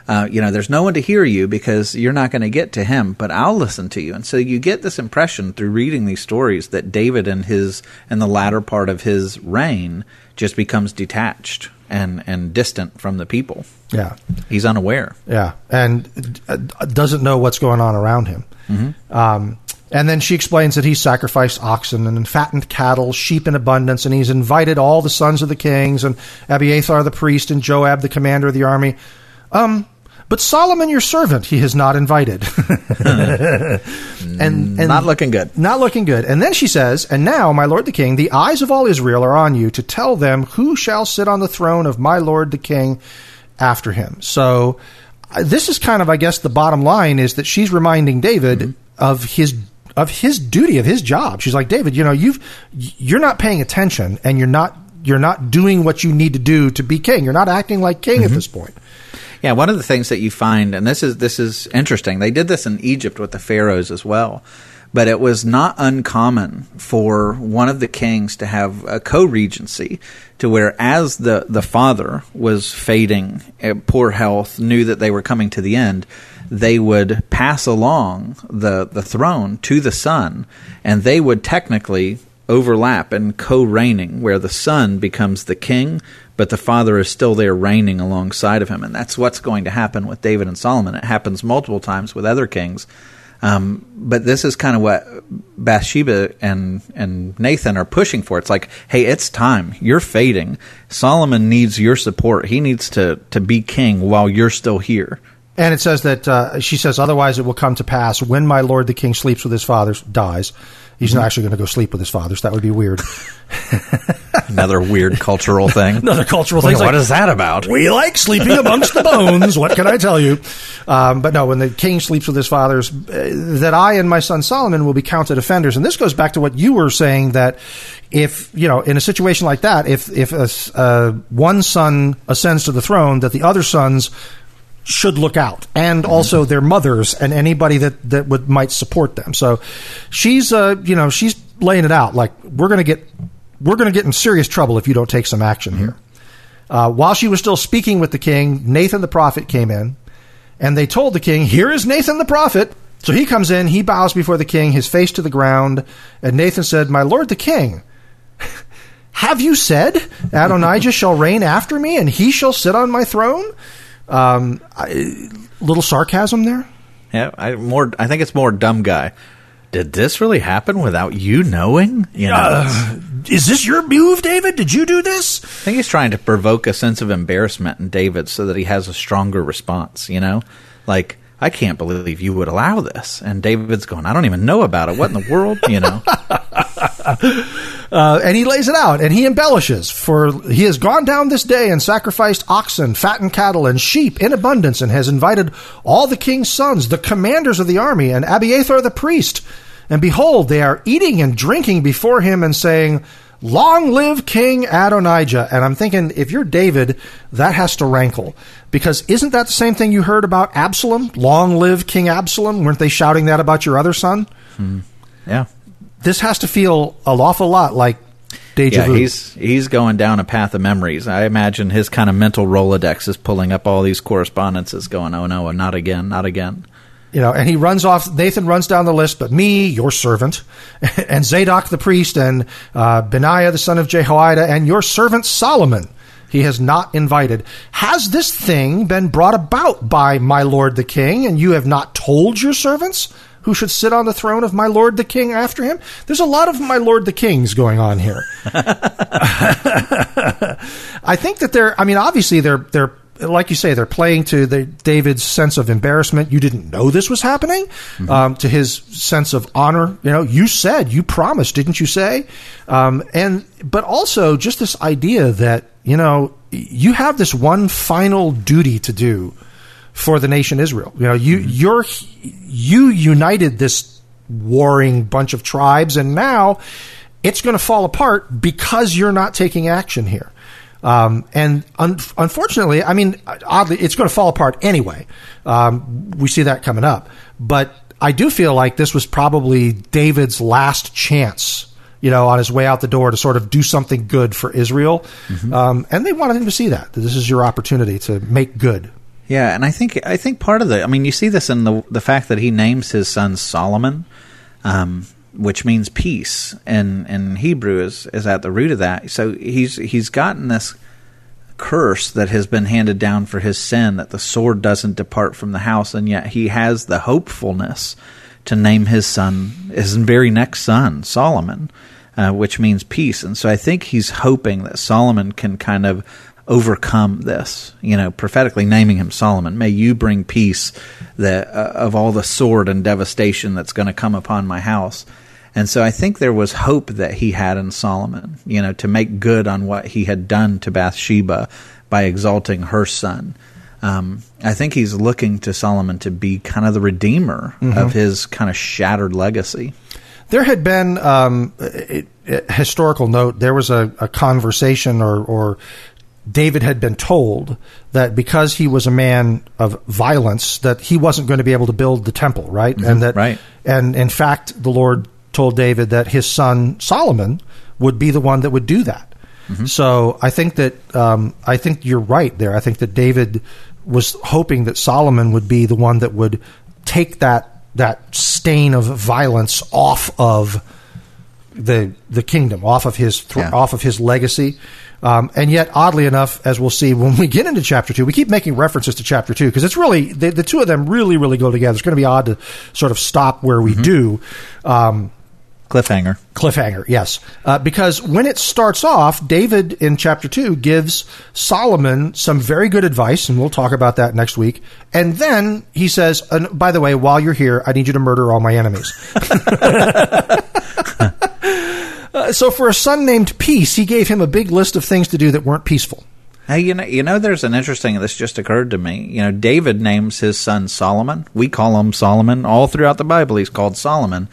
Uh, you know, there's no one to hear you because you're not going to get to him, but I'll listen to you. And so you get this impression through reading these stories that David in his in the latter part of his reign just becomes detached and and distant from the people. Yeah, he's unaware. Yeah, and uh, doesn't know what's going on around him. Mm-hmm. Um, and then she explains that he sacrificed oxen and fattened cattle, sheep in abundance, and he's invited all the sons of the kings and Abiathar the priest and Joab the commander of the army. Um, but Solomon, your servant, he has not invited. and, and not looking good. Not looking good. And then she says, And now, my lord the king, the eyes of all Israel are on you to tell them who shall sit on the throne of my lord the king after him. So uh, this is kind of, I guess, the bottom line is that she's reminding David mm-hmm. of his of his duty of his job. She's like, David, you know, you've you're not paying attention, and you're not you're not doing what you need to do to be king. You're not acting like king mm-hmm. at this point. Yeah, one of the things that you find, and this is this is interesting. They did this in Egypt with the pharaohs as well, but it was not uncommon for one of the kings to have a co-regency, to where as the the father was fading, uh, poor health, knew that they were coming to the end. They would pass along the, the throne to the son, and they would technically overlap and co-reigning, where the son becomes the king, but the Father is still there reigning alongside of him. And that's what's going to happen with David and Solomon. It happens multiple times with other kings. Um, but this is kind of what Bathsheba and, and Nathan are pushing for. It's like, hey, it's time. You're fading. Solomon needs your support. He needs to, to be king while you're still here. And it says that uh, she says, otherwise it will come to pass when my lord the king sleeps with his fathers, dies. He's mm-hmm. not actually going to go sleep with his fathers. That would be weird. Another weird cultural thing. Another cultural thing. What like, is that about? We like sleeping amongst the bones. What can I tell you? Um, but no, when the king sleeps with his fathers, uh, that I and my son Solomon will be counted offenders. And this goes back to what you were saying that if you know in a situation like that, if if a, uh, one son ascends to the throne, that the other sons should look out, and also their mothers and anybody that that would might support them. So she's uh you know she's laying it out like we're going to get we're to get in serious trouble if you don't take some action here. Uh, while she was still speaking with the king, Nathan the prophet came in, and they told the king, "Here is Nathan the prophet." So he comes in, he bows before the king, his face to the ground, and Nathan said, "My lord the king." Have you said Adonijah shall reign after me, and he shall sit on my throne? Um, I, little sarcasm there. Yeah, I more. I think it's more dumb guy. Did this really happen without you knowing? You know, uh, is this your move, David? Did you do this? I think he's trying to provoke a sense of embarrassment in David so that he has a stronger response. You know, like I can't believe you would allow this. And David's going, I don't even know about it. What in the world? You know? uh, and he lays it out and he embellishes for he has gone down this day and sacrificed oxen, fattened cattle, and sheep in abundance and has invited all the king's sons, the commanders of the army, and Abiathar the priest. And behold, they are eating and drinking before him and saying, Long live King Adonijah. And I'm thinking, if you're David, that has to rankle. Because isn't that the same thing you heard about Absalom? Long live King Absalom? Weren't they shouting that about your other son? Hmm. Yeah. This has to feel an awful lot like deja yeah, vu. he's he's going down a path of memories. I imagine his kind of mental Rolodex is pulling up all these correspondences, going, "Oh no, and not again, not again." You know, and he runs off. Nathan runs down the list, but me, your servant, and Zadok the priest, and uh, Benaiah the son of Jehoiada, and your servant Solomon. He has not invited. Has this thing been brought about by my lord the king, and you have not told your servants who should sit on the throne of my lord the king after him? There's a lot of my lord the kings going on here. I think that they're. I mean, obviously they're they're like you say, they're playing to the, David's sense of embarrassment. You didn't know this was happening. Mm-hmm. Um, to his sense of honor. You know, you said, you promised, didn't you say? Um, and but also just this idea that you know you have this one final duty to do for the nation Israel. You know, you mm-hmm. you're you united this warring bunch of tribes, and now it's going to fall apart because you're not taking action here. Um, and un- unfortunately, I mean, oddly, it's going to fall apart anyway. Um, we see that coming up. But I do feel like this was probably David's last chance, you know, on his way out the door to sort of do something good for Israel. Mm-hmm. Um, and they wanted him to see that, that this is your opportunity to make good. Yeah, and I think I think part of the I mean you see this in the the fact that he names his son Solomon. Um, which means peace, and in Hebrew is is at the root of that. So he's he's gotten this curse that has been handed down for his sin that the sword doesn't depart from the house, and yet he has the hopefulness to name his son his very next son Solomon, uh, which means peace. And so I think he's hoping that Solomon can kind of overcome this. You know, prophetically naming him Solomon. May you bring peace that uh, of all the sword and devastation that's going to come upon my house. And so I think there was hope that he had in Solomon, you know, to make good on what he had done to Bathsheba by exalting her son. Um, I think he's looking to Solomon to be kind of the redeemer mm-hmm. of his kind of shattered legacy. There had been um, a, a historical note. There was a, a conversation or, or David had been told that because he was a man of violence, that he wasn't going to be able to build the temple, right? Mm-hmm, and that, right. and in fact, the Lord told David that his son Solomon would be the one that would do that. Mm-hmm. So I think that um, I think you're right there. I think that David was hoping that Solomon would be the one that would take that that stain of violence off of the the kingdom, off of his th- yeah. off of his legacy. Um, and yet, oddly enough, as we'll see when we get into chapter two, we keep making references to chapter two because it's really the, the, two of them really, really go together. It's going to be odd to sort of stop where we mm-hmm. do. Um, cliffhanger. Cliffhanger, yes. Uh, because when it starts off, David in chapter two gives Solomon some very good advice, and we'll talk about that next week. And then he says, by the way, while you're here, I need you to murder all my enemies. Uh, so for a son named Peace, he gave him a big list of things to do that weren't peaceful. Hey, you know, you know, there's an interesting. This just occurred to me. You know, David names his son Solomon. We call him Solomon all throughout the Bible. He's called Solomon.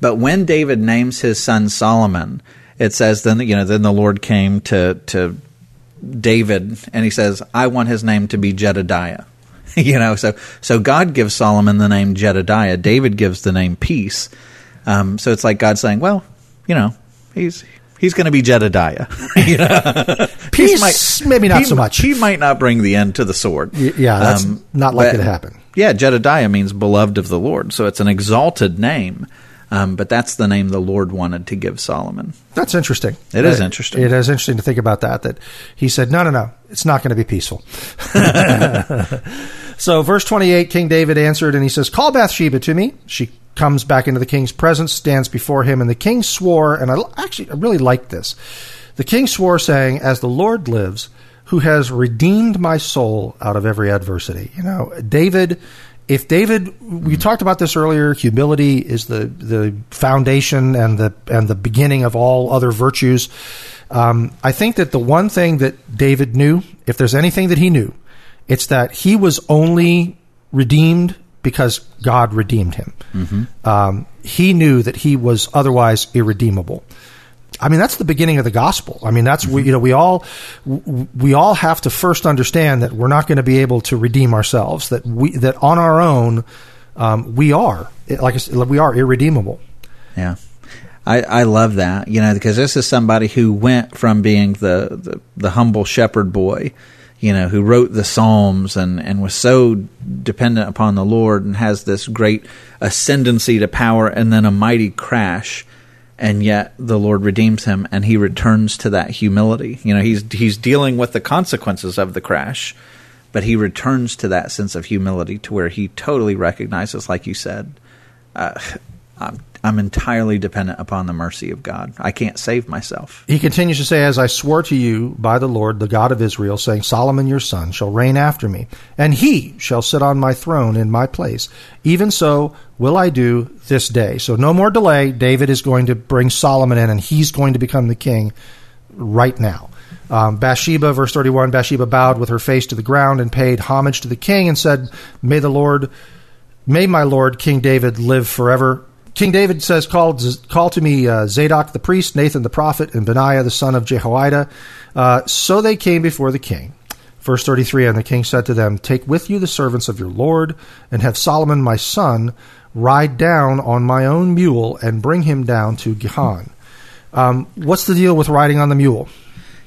But when David names his son Solomon, it says then you know then the Lord came to to David and he says, "I want his name to be Jedediah." you know, so so God gives Solomon the name Jedediah. David gives the name Peace. Um, so it's like God saying, "Well, you know, he's he's going to be Jedediah. you know? Peace, might, maybe not he, so much. He might not bring the end to the sword. Y- yeah, that's um, not likely to happen. Yeah, Jedediah means beloved of the Lord, so it's an exalted name. Um, but that's the name the Lord wanted to give Solomon. That's interesting. It is interesting. It is interesting to think about that. That he said, "No, no, no, it's not going to be peaceful." so, verse twenty-eight, King David answered, and he says, "Call Bathsheba to me." She comes back into the king's presence, stands before him, and the king swore, and I actually I really like this. The king swore, saying, As the Lord lives, who has redeemed my soul out of every adversity. You know, David, if David, we talked about this earlier, humility is the, the foundation and the, and the beginning of all other virtues. Um, I think that the one thing that David knew, if there's anything that he knew, it's that he was only redeemed because God redeemed him. Mm-hmm. Um, he knew that he was otherwise irredeemable. I mean, that's the beginning of the gospel. I mean, that's we, you know, we all we all have to first understand that we're not going to be able to redeem ourselves. That we that on our own um, we are like said, we are irredeemable. Yeah. I, I love that, you know, because this is somebody who went from being the, the, the humble shepherd boy, you know, who wrote the Psalms and, and was so dependent upon the Lord and has this great ascendancy to power and then a mighty crash and yet the Lord redeems him and he returns to that humility. You know, he's he's dealing with the consequences of the crash, but he returns to that sense of humility to where he totally recognizes, like you said, uh, I'm I'm entirely dependent upon the mercy of God. I can't save myself. He continues to say, As I swore to you by the Lord, the God of Israel, saying, Solomon your son shall reign after me, and he shall sit on my throne in my place. Even so will I do this day. So no more delay. David is going to bring Solomon in, and he's going to become the king right now. Um, Bathsheba, verse 31, Bathsheba bowed with her face to the ground and paid homage to the king and said, May the Lord, may my Lord King David live forever. King David says, Call, call to me uh, Zadok the priest, Nathan the prophet, and Benaiah the son of Jehoiada. Uh, so they came before the king. Verse 33 And the king said to them, Take with you the servants of your Lord, and have Solomon my son ride down on my own mule and bring him down to Gihon. Um, what's the deal with riding on the mule?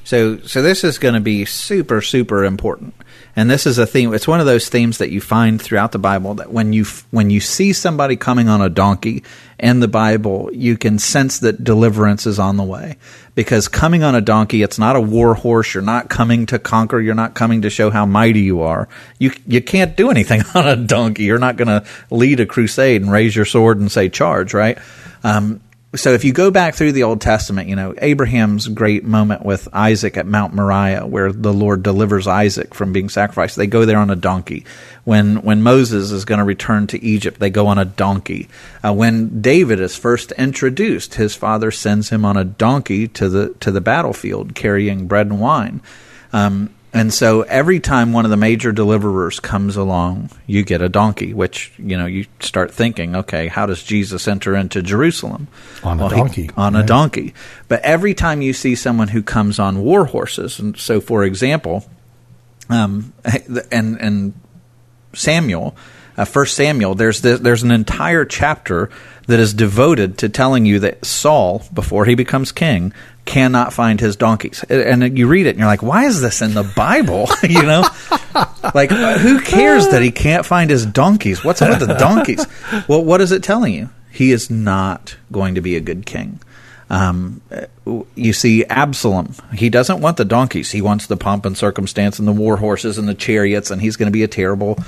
So, so this is going to be super, super important. And this is a theme. It's one of those themes that you find throughout the Bible that when you when you see somebody coming on a donkey in the Bible, you can sense that deliverance is on the way. Because coming on a donkey, it's not a war horse. You're not coming to conquer. You're not coming to show how mighty you are. You you can't do anything on a donkey. You're not going to lead a crusade and raise your sword and say charge, right? Um, so if you go back through the Old Testament, you know, Abraham's great moment with Isaac at Mount Moriah where the Lord delivers Isaac from being sacrificed. They go there on a donkey. When when Moses is going to return to Egypt, they go on a donkey. Uh, when David is first introduced, his father sends him on a donkey to the to the battlefield carrying bread and wine. Um, and so every time one of the major deliverers comes along, you get a donkey, which, you know, you start thinking, okay, how does Jesus enter into Jerusalem? On well, a donkey. He, on right. a donkey. But every time you see someone who comes on war horses, and so for example, um, and, and Samuel, uh, First Samuel, there's this, there's an entire chapter that is devoted to telling you that Saul, before he becomes king, cannot find his donkeys. And you read it and you're like, why is this in the Bible? you know? like, who cares that he can't find his donkeys? What's up with the donkeys? Well, what is it telling you? He is not going to be a good king. Um, you see, Absalom, he doesn't want the donkeys. He wants the pomp and circumstance and the war horses and the chariots, and he's going to be a terrible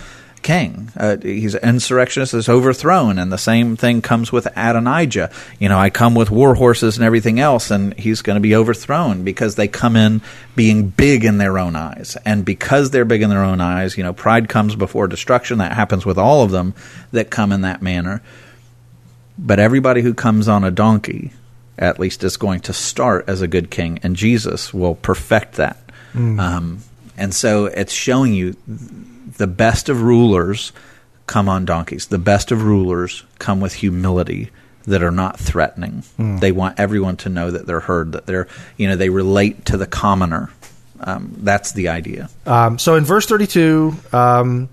king. Uh, he's an insurrectionist is overthrown, and the same thing comes with Adonijah. You know, I come with war horses and everything else, and he's going to be overthrown because they come in being big in their own eyes, and because they're big in their own eyes, you know, pride comes before destruction. That happens with all of them that come in that manner. But everybody who comes on a donkey, at least, is going to start as a good king, and Jesus will perfect that. Mm. Um, and so it's showing you the best of rulers come on donkeys. The best of rulers come with humility that are not threatening. Mm. They want everyone to know that they're heard, that they're, you know, they relate to the commoner. Um, that's the idea. Um, so in verse 32, um,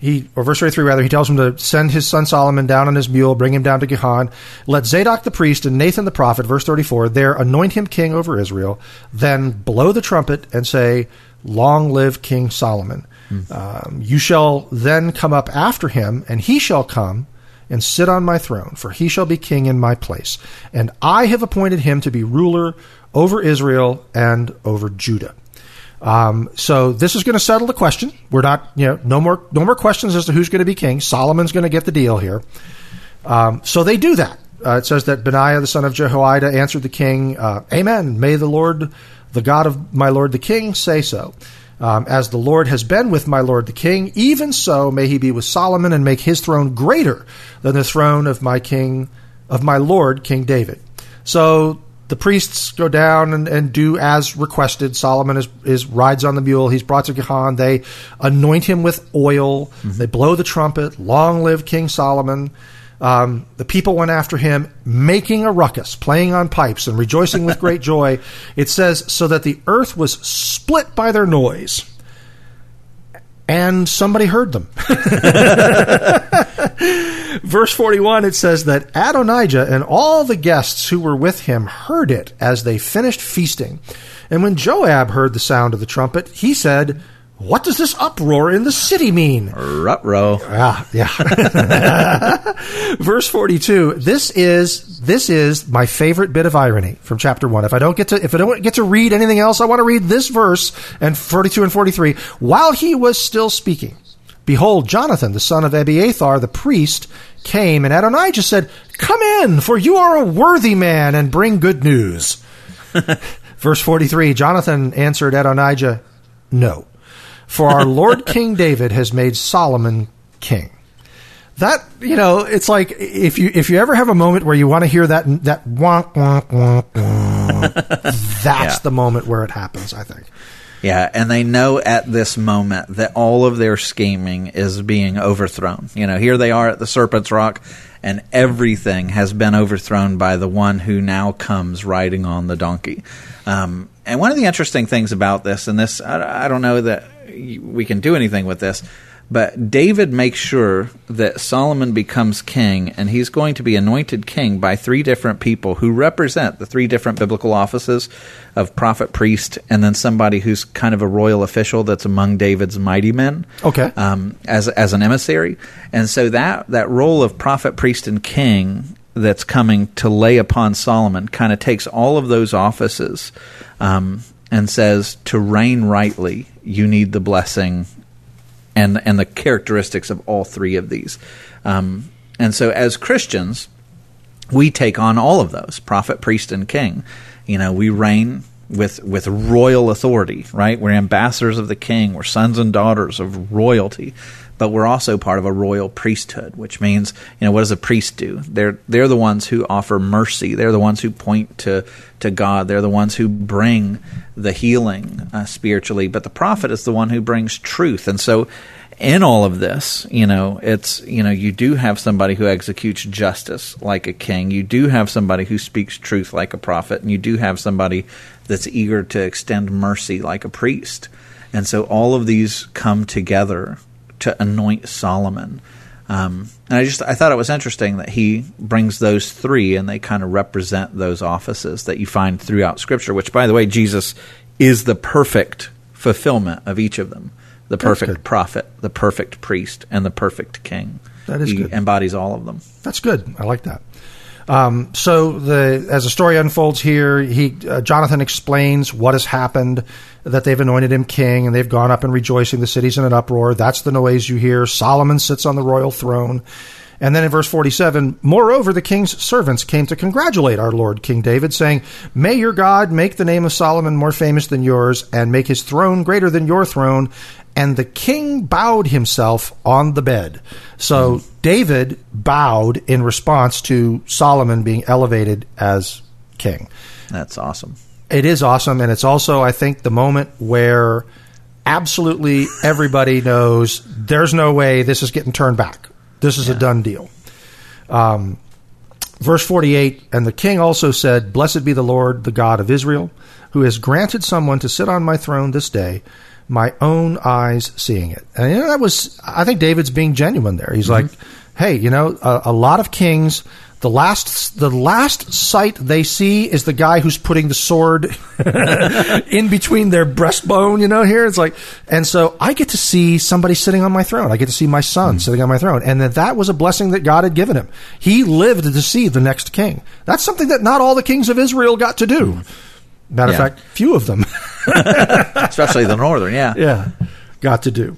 he, or verse 33 rather, he tells him to send his son Solomon down on his mule, bring him down to Gihon. Let Zadok the priest and Nathan the prophet, verse 34, there anoint him king over Israel. Then blow the trumpet and say, Long live King Solomon. Um, you shall then come up after him, and he shall come and sit on my throne, for he shall be king in my place. And I have appointed him to be ruler over Israel and over Judah. Um, so this is going to settle the question. We're not, you know, no more, no more questions as to who's going to be king. Solomon's going to get the deal here. Um, so they do that. Uh, it says that Benaiah the son of Jehoiada answered the king, uh, "Amen. May the Lord the God of my lord the king, say so. Um, as the Lord has been with my lord the king, even so may he be with Solomon and make his throne greater than the throne of my king, of my lord King David. So the priests go down and, and do as requested. Solomon is, is rides on the mule. He's brought to Gihon. They anoint him with oil. Mm-hmm. They blow the trumpet. Long live King Solomon. Um, the people went after him, making a ruckus, playing on pipes, and rejoicing with great joy. It says, so that the earth was split by their noise. And somebody heard them. Verse 41, it says that Adonijah and all the guests who were with him heard it as they finished feasting. And when Joab heard the sound of the trumpet, he said, what does this uproar in the city mean? Rutro. Ah, yeah. Verse 42. This is this is my favorite bit of irony from chapter 1. If I don't get to if I don't get to read anything else, I want to read this verse and 42 and 43. While he was still speaking, behold, Jonathan, the son of Abiathar, the priest, came, and Adonijah said, Come in, for you are a worthy man, and bring good news. Verse 43 Jonathan answered Adonijah, No for our Lord King David has made Solomon king. That you know, it's like if you if you ever have a moment where you want to hear that that wonk wonk wonk, wonk that's yeah. the moment where it happens. I think. Yeah, and they know at this moment that all of their scheming is being overthrown. You know, here they are at the Serpent's Rock, and everything has been overthrown by the one who now comes riding on the donkey. Um, and one of the interesting things about this, and this, I, I don't know that we can do anything with this. But David makes sure that Solomon becomes king, and he's going to be anointed king by three different people who represent the three different biblical offices of prophet, priest, and then somebody who's kind of a royal official that's among David's mighty men. Okay. Um, as as an emissary, and so that that role of prophet, priest, and king that's coming to lay upon Solomon kind of takes all of those offices. Um, and says to reign rightly, you need the blessing and and the characteristics of all three of these. Um, and so, as Christians, we take on all of those: prophet, priest, and king. You know, we reign with with royal authority, right? We're ambassadors of the king. We're sons and daughters of royalty but we're also part of a royal priesthood, which means, you know, what does a priest do? They're they're the ones who offer mercy. They're the ones who point to to God. They're the ones who bring the healing uh, spiritually. But the prophet is the one who brings truth. And so, in all of this, you know, it's you know, you do have somebody who executes justice like a king. You do have somebody who speaks truth like a prophet, and you do have somebody that's eager to extend mercy like a priest. And so all of these come together to anoint Solomon. Um, and I just I thought it was interesting that he brings those three and they kind of represent those offices that you find throughout Scripture. Which, by the way, Jesus is the perfect fulfillment of each of them: the perfect prophet, the perfect priest, and the perfect king. That is he good. embodies all of them. That's good. I like that. Um, so the as the story unfolds here, he uh, Jonathan explains what has happened, that they've anointed him king, and they've gone up and rejoicing. The city's in an uproar. That's the noise you hear. Solomon sits on the royal throne. And then in verse 47, moreover, the king's servants came to congratulate our Lord King David, saying, May your God make the name of Solomon more famous than yours, and make his throne greater than your throne. And the king bowed himself on the bed. So. David bowed in response to Solomon being elevated as king. That's awesome. It is awesome. And it's also, I think, the moment where absolutely everybody knows there's no way this is getting turned back. This is yeah. a done deal. Um, verse 48 And the king also said, Blessed be the Lord, the God of Israel, who has granted someone to sit on my throne this day, my own eyes seeing it. And you know, that was, I think David's being genuine there. He's mm-hmm. like, hey, you know, a, a lot of kings the last the last sight they see is the guy who's putting the sword in between their breastbone, you know, here. It's like and so I get to see somebody sitting on my throne. I get to see my son mm. sitting on my throne. And that that was a blessing that God had given him. He lived to see the next king. That's something that not all the kings of Israel got to do. Mm. Matter yeah. of fact, few of them. Especially the northern, yeah. Yeah. Got to do.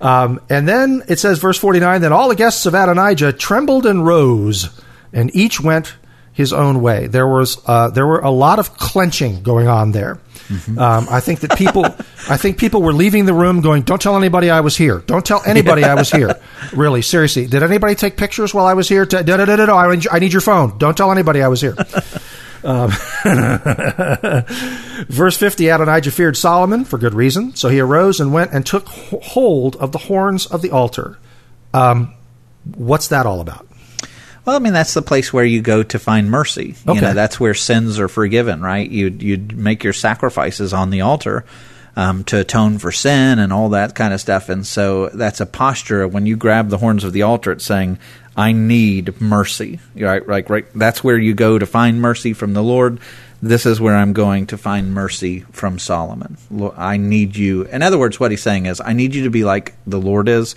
Um, and then it says, verse 49, then all the guests of Adonijah trembled and rose and each went his own way. There was uh, there were a lot of clenching going on there. Um, I think that people, I think people were leaving the room going, "Don't tell anybody I was here. Don't tell anybody I was here." Really, seriously, did anybody take pictures while I was here? Da- da- da- da- da- da. I need- I need your phone. Don't tell anybody I was here. Um, verse 50 Adonijah feared Solomon for good reason, so he arose and went and took hold of the horns of the altar. Um, what's that all about? Well, I mean that's the place where you go to find mercy. You Okay. know, that's where sins are forgiven, right? You you'd make your sacrifices on the altar um, to atone for sin and all that kind of stuff. And so that's a posture when you grab the horns of the altar. It's saying, "I need mercy." Right, right, right. That's where you go to find mercy from the Lord. This is where I'm going to find mercy from Solomon. I need you. In other words, what he's saying is, I need you to be like the Lord is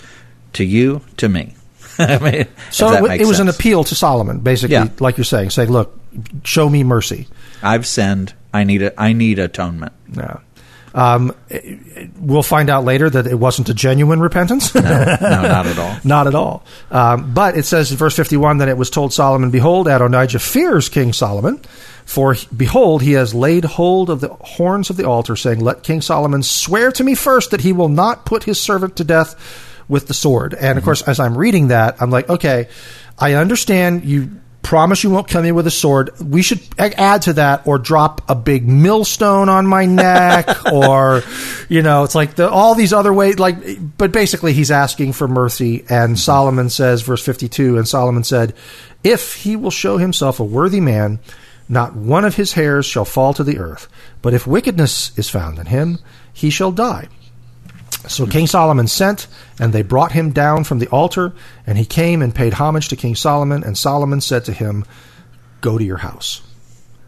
to you, to me. I mean, So it, it was an appeal to Solomon, basically, Yeah. like you're saying, say, "Look, show me mercy." I've sinned. I need a, I need atonement. Yeah. Um, it- it- we'll find out later that it wasn't a genuine repentance. No, not at all. Not at all. Um, but it says in verse 51 that it was told Solomon, Behold, Adonijah fears King Solomon, for behold, he has laid hold of the horns of the altar, saying, Let King Solomon swear to me first that he will not put his servant to death with the sword. And of mm-hmm. course, as I'm reading that, I'm like, okay, I understand you promise you won't come in with a sword. We should add to that or drop a big millstone on my neck or, you know, it's like the, all these other ways, like, but basically he's asking for mercy. And mm-hmm. Solomon says, verse 52, and Solomon said, if he will show himself a worthy man, not one of his hairs shall fall to the earth. But if wickedness is found in him, he shall die. So King Solomon sent, and they brought him down from the altar, and he came and paid homage to King Solomon, and Solomon said to him, Go to your house.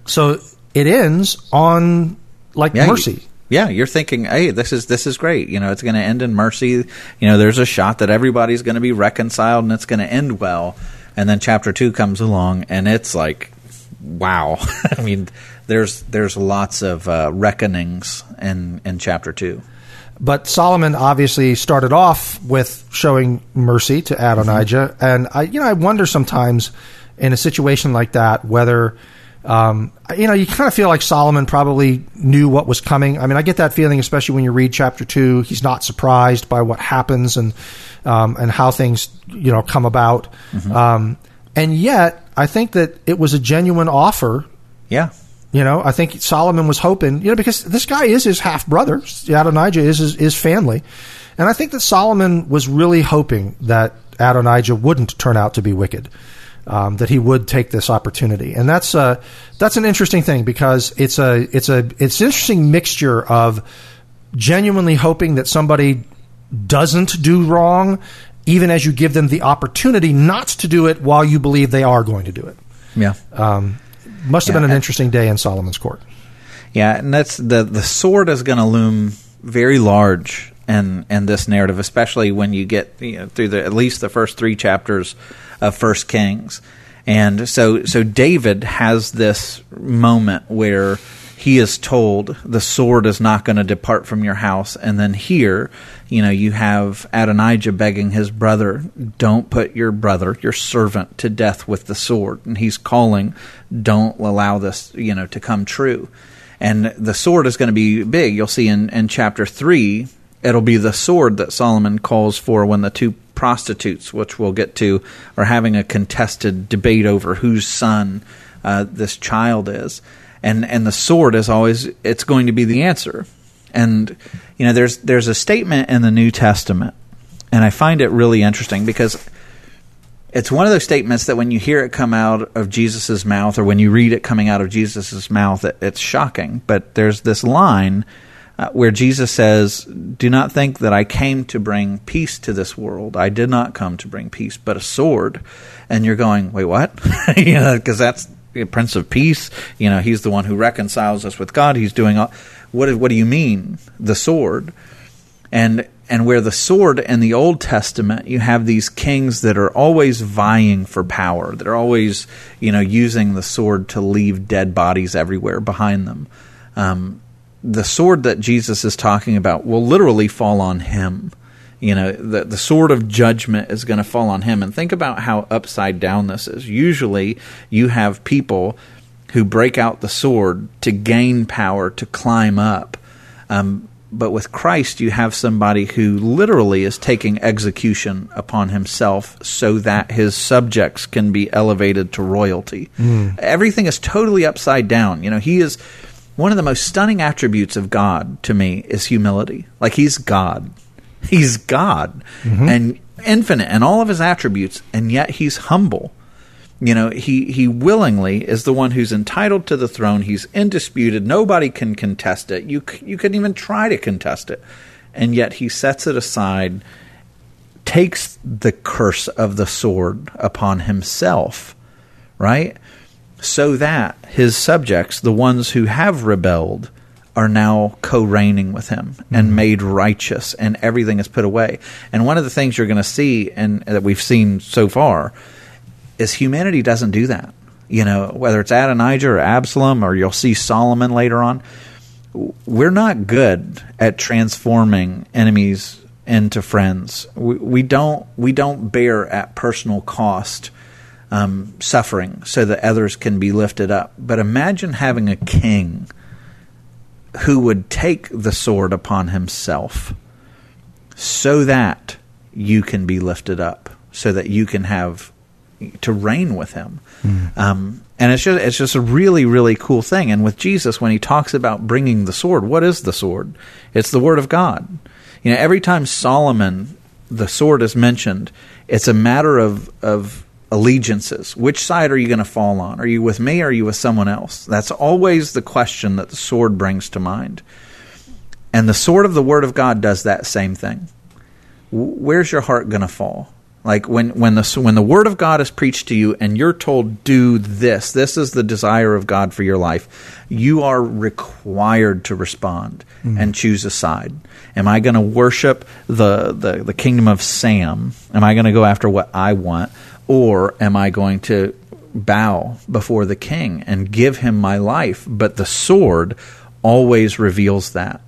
So it ends on like Yeah, mercy. yeah, you're thinking, hey, this is this is great. You know, it's going to end in mercy. You know, there's a shot that everybody's going to be reconciled and it's going to end well. And then chapter two comes along, and it's like, wow. I mean, there's there's lots of uh, reckonings in in chapter two. But Solomon obviously started off with showing mercy to Adonijah, and I, you know, I wonder sometimes in a situation like that whether, um, you know, you kind of feel like Solomon probably knew what was coming. I mean, I get that feeling, especially when you read chapter two. He's not surprised by what happens and um, and how things, you know, come about. Um, and yet, I think that it was a genuine offer Yeah, you know, I think Solomon was hoping, you know, because this guy is his half brother. Adonijah is his, his family. And I think that Solomon was really hoping that Adonijah wouldn't turn out to be wicked, um, that he would take this opportunity. And that's, uh, that's an interesting thing because it's a, it's a, it's an interesting mixture of genuinely hoping that somebody doesn't do wrong, even as you give them the opportunity not to do it while you believe they are going to do it. yeah. Um, must have Yeah, been an interesting day in Solomon's court. Yeah, and that's the the sword is going to loom very large in in this narrative, especially when you get you know, through the at least the first three chapters of First Kings, and so so David has this moment where he is told the sword is not going to depart from your house, and then here, you know, you have Adonijah begging his brother, "Don't put your brother, your servant, to death with the sword," and he's calling, "Don't allow this, you know, to come true." and the sword is going to be big. You'll see in, in chapter 3, it'll be the sword that Solomon calls for when the two prostitutes, which we'll get to, are having a contested debate over whose son uh, this child is. And, and the sword is always, it's going to be the answer. And, you know, there's, there's a statement in the New Testament, and I find it really interesting because it's one of those statements that when you hear it come out of Jesus' mouth or when you read it coming out of Jesus' mouth, it, it's shocking. But there's this line uh, where Jesus says, Do not think that I came to bring peace to this world. I did not come to bring peace, but a sword. And you're going, Wait, what? you know, because that's the Prince of Peace. You know, he's the one who reconciles us with God. He's doing all. What, what do you mean, the sword? and and where the sword in the Old Testament, you have these kings that are always vying for power. They're always, you know, using the sword to leave dead bodies everywhere behind them. Um, the sword that Jesus is talking about will literally fall on him You know, the the sword of judgment is going to fall on him. And think about how upside down this is. Usually, you have people who break out the sword to gain power to climb up. Um, but with Christ, you have somebody who literally is taking execution upon himself so that his subjects can be elevated to royalty. Mm. Everything is totally upside down. You know, he is one of the most stunning attributes of God to me is humility. Like he's God. He's God mm-hmm. and infinite in all of his attributes, and yet he's humble. You know, he, he willingly is the one who's entitled to the throne. He's indisputed. Nobody can contest it. You, you couldn't even try to contest it. And yet he sets it aside, takes the curse of the sword upon himself, right? So that his subjects, the ones who have rebelled, are now co reigning with him and mm-hmm. made righteous, and everything is put away. And one of the things you're going to see, and that we've seen so far, is humanity doesn't do that. You know, whether it's Adonijah or Absalom, or you'll see Solomon later on, we're not good at transforming enemies into friends. We, we don't we don't bear at personal cost um, suffering so that others can be lifted up. But imagine having a king who would take the sword upon himself so that you can be lifted up, so that you can have to reign with him. Mm. Um, and it's just it's just a really really cool thing. And with Jesus, when he talks about bringing the sword, what is the sword? It's the word of God. You know, every time Solomon the sword is mentioned, it's a matter of of allegiances. Which side are you going to fall on? Are you with me or are you with someone else? That's always the question that the sword brings to mind. And the sword of the word of God does that same thing. Where's your heart going to fall? Like when when the when the word of God is preached to you and you're told do this, this is the desire of God for your life. You are required to respond mm. and choose a side. Am I going to worship the, the the kingdom of Sam? Am I going to go after what I want or am I going to bow before the king and give him my life? But the sword always reveals that.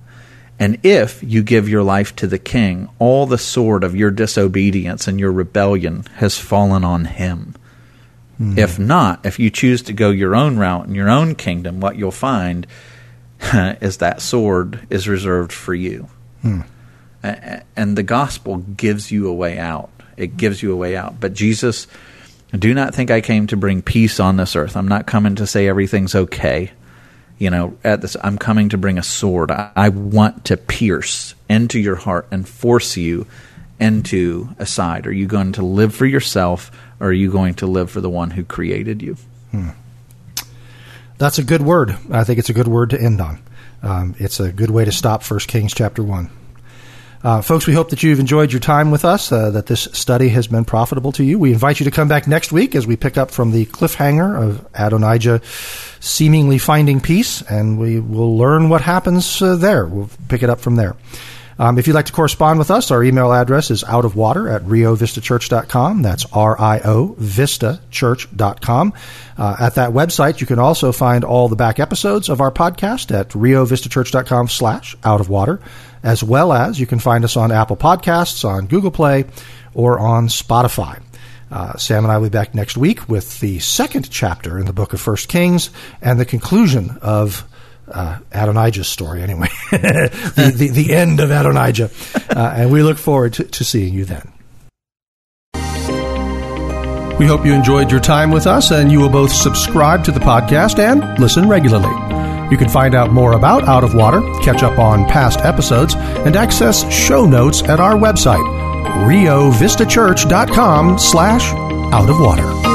And if you give your life to the king, all the sword of your disobedience and your rebellion has fallen on him. Mm-hmm. If not, if you choose to go your own route in your own kingdom, what you'll find is that sword is reserved for you. Mm. And the gospel gives you a way out. It gives you a way out. But Jesus, do not think I came to bring peace on this earth. I'm not coming to say everything's okay you know, at this, I'm coming to bring a sword. I, I want to pierce into your heart and force you into a side. Are you going to live for yourself or are you going to live for the one who created you? Hmm. That's a good word. I think it's a good word to end on. Um, it's a good way to stop First Kings chapter 1. Uh, folks, we hope that you've enjoyed your time with us, uh, that this study has been profitable to you. We invite you to come back next week as we pick up from the cliffhanger of Adonijah seemingly finding peace, and we will learn what happens uh, there. We'll pick it up from there. Um, if you'd like to correspond with us, our email address is outofwater at riovistachurch.com. That's R-I-O vistachurch.com. Uh, at that website, you can also find all the back episodes of our podcast at riovistachurch.com slash out of water as well as you can find us on Apple Podcasts, on Google Play, or on Spotify. Uh, Sam and I will be back next week with the second chapter in the book of First Kings and the conclusion of uh, Adonijah's story, anyway, the, the, the, end of Adonijah. Uh, and we look forward to, to seeing you then. We hope you enjoyed your time with us and you will both subscribe to the podcast and listen regularly. You can find out more about Out of Water, catch up on past episodes, and access show notes at our website, riovistachurch.com slash out of water.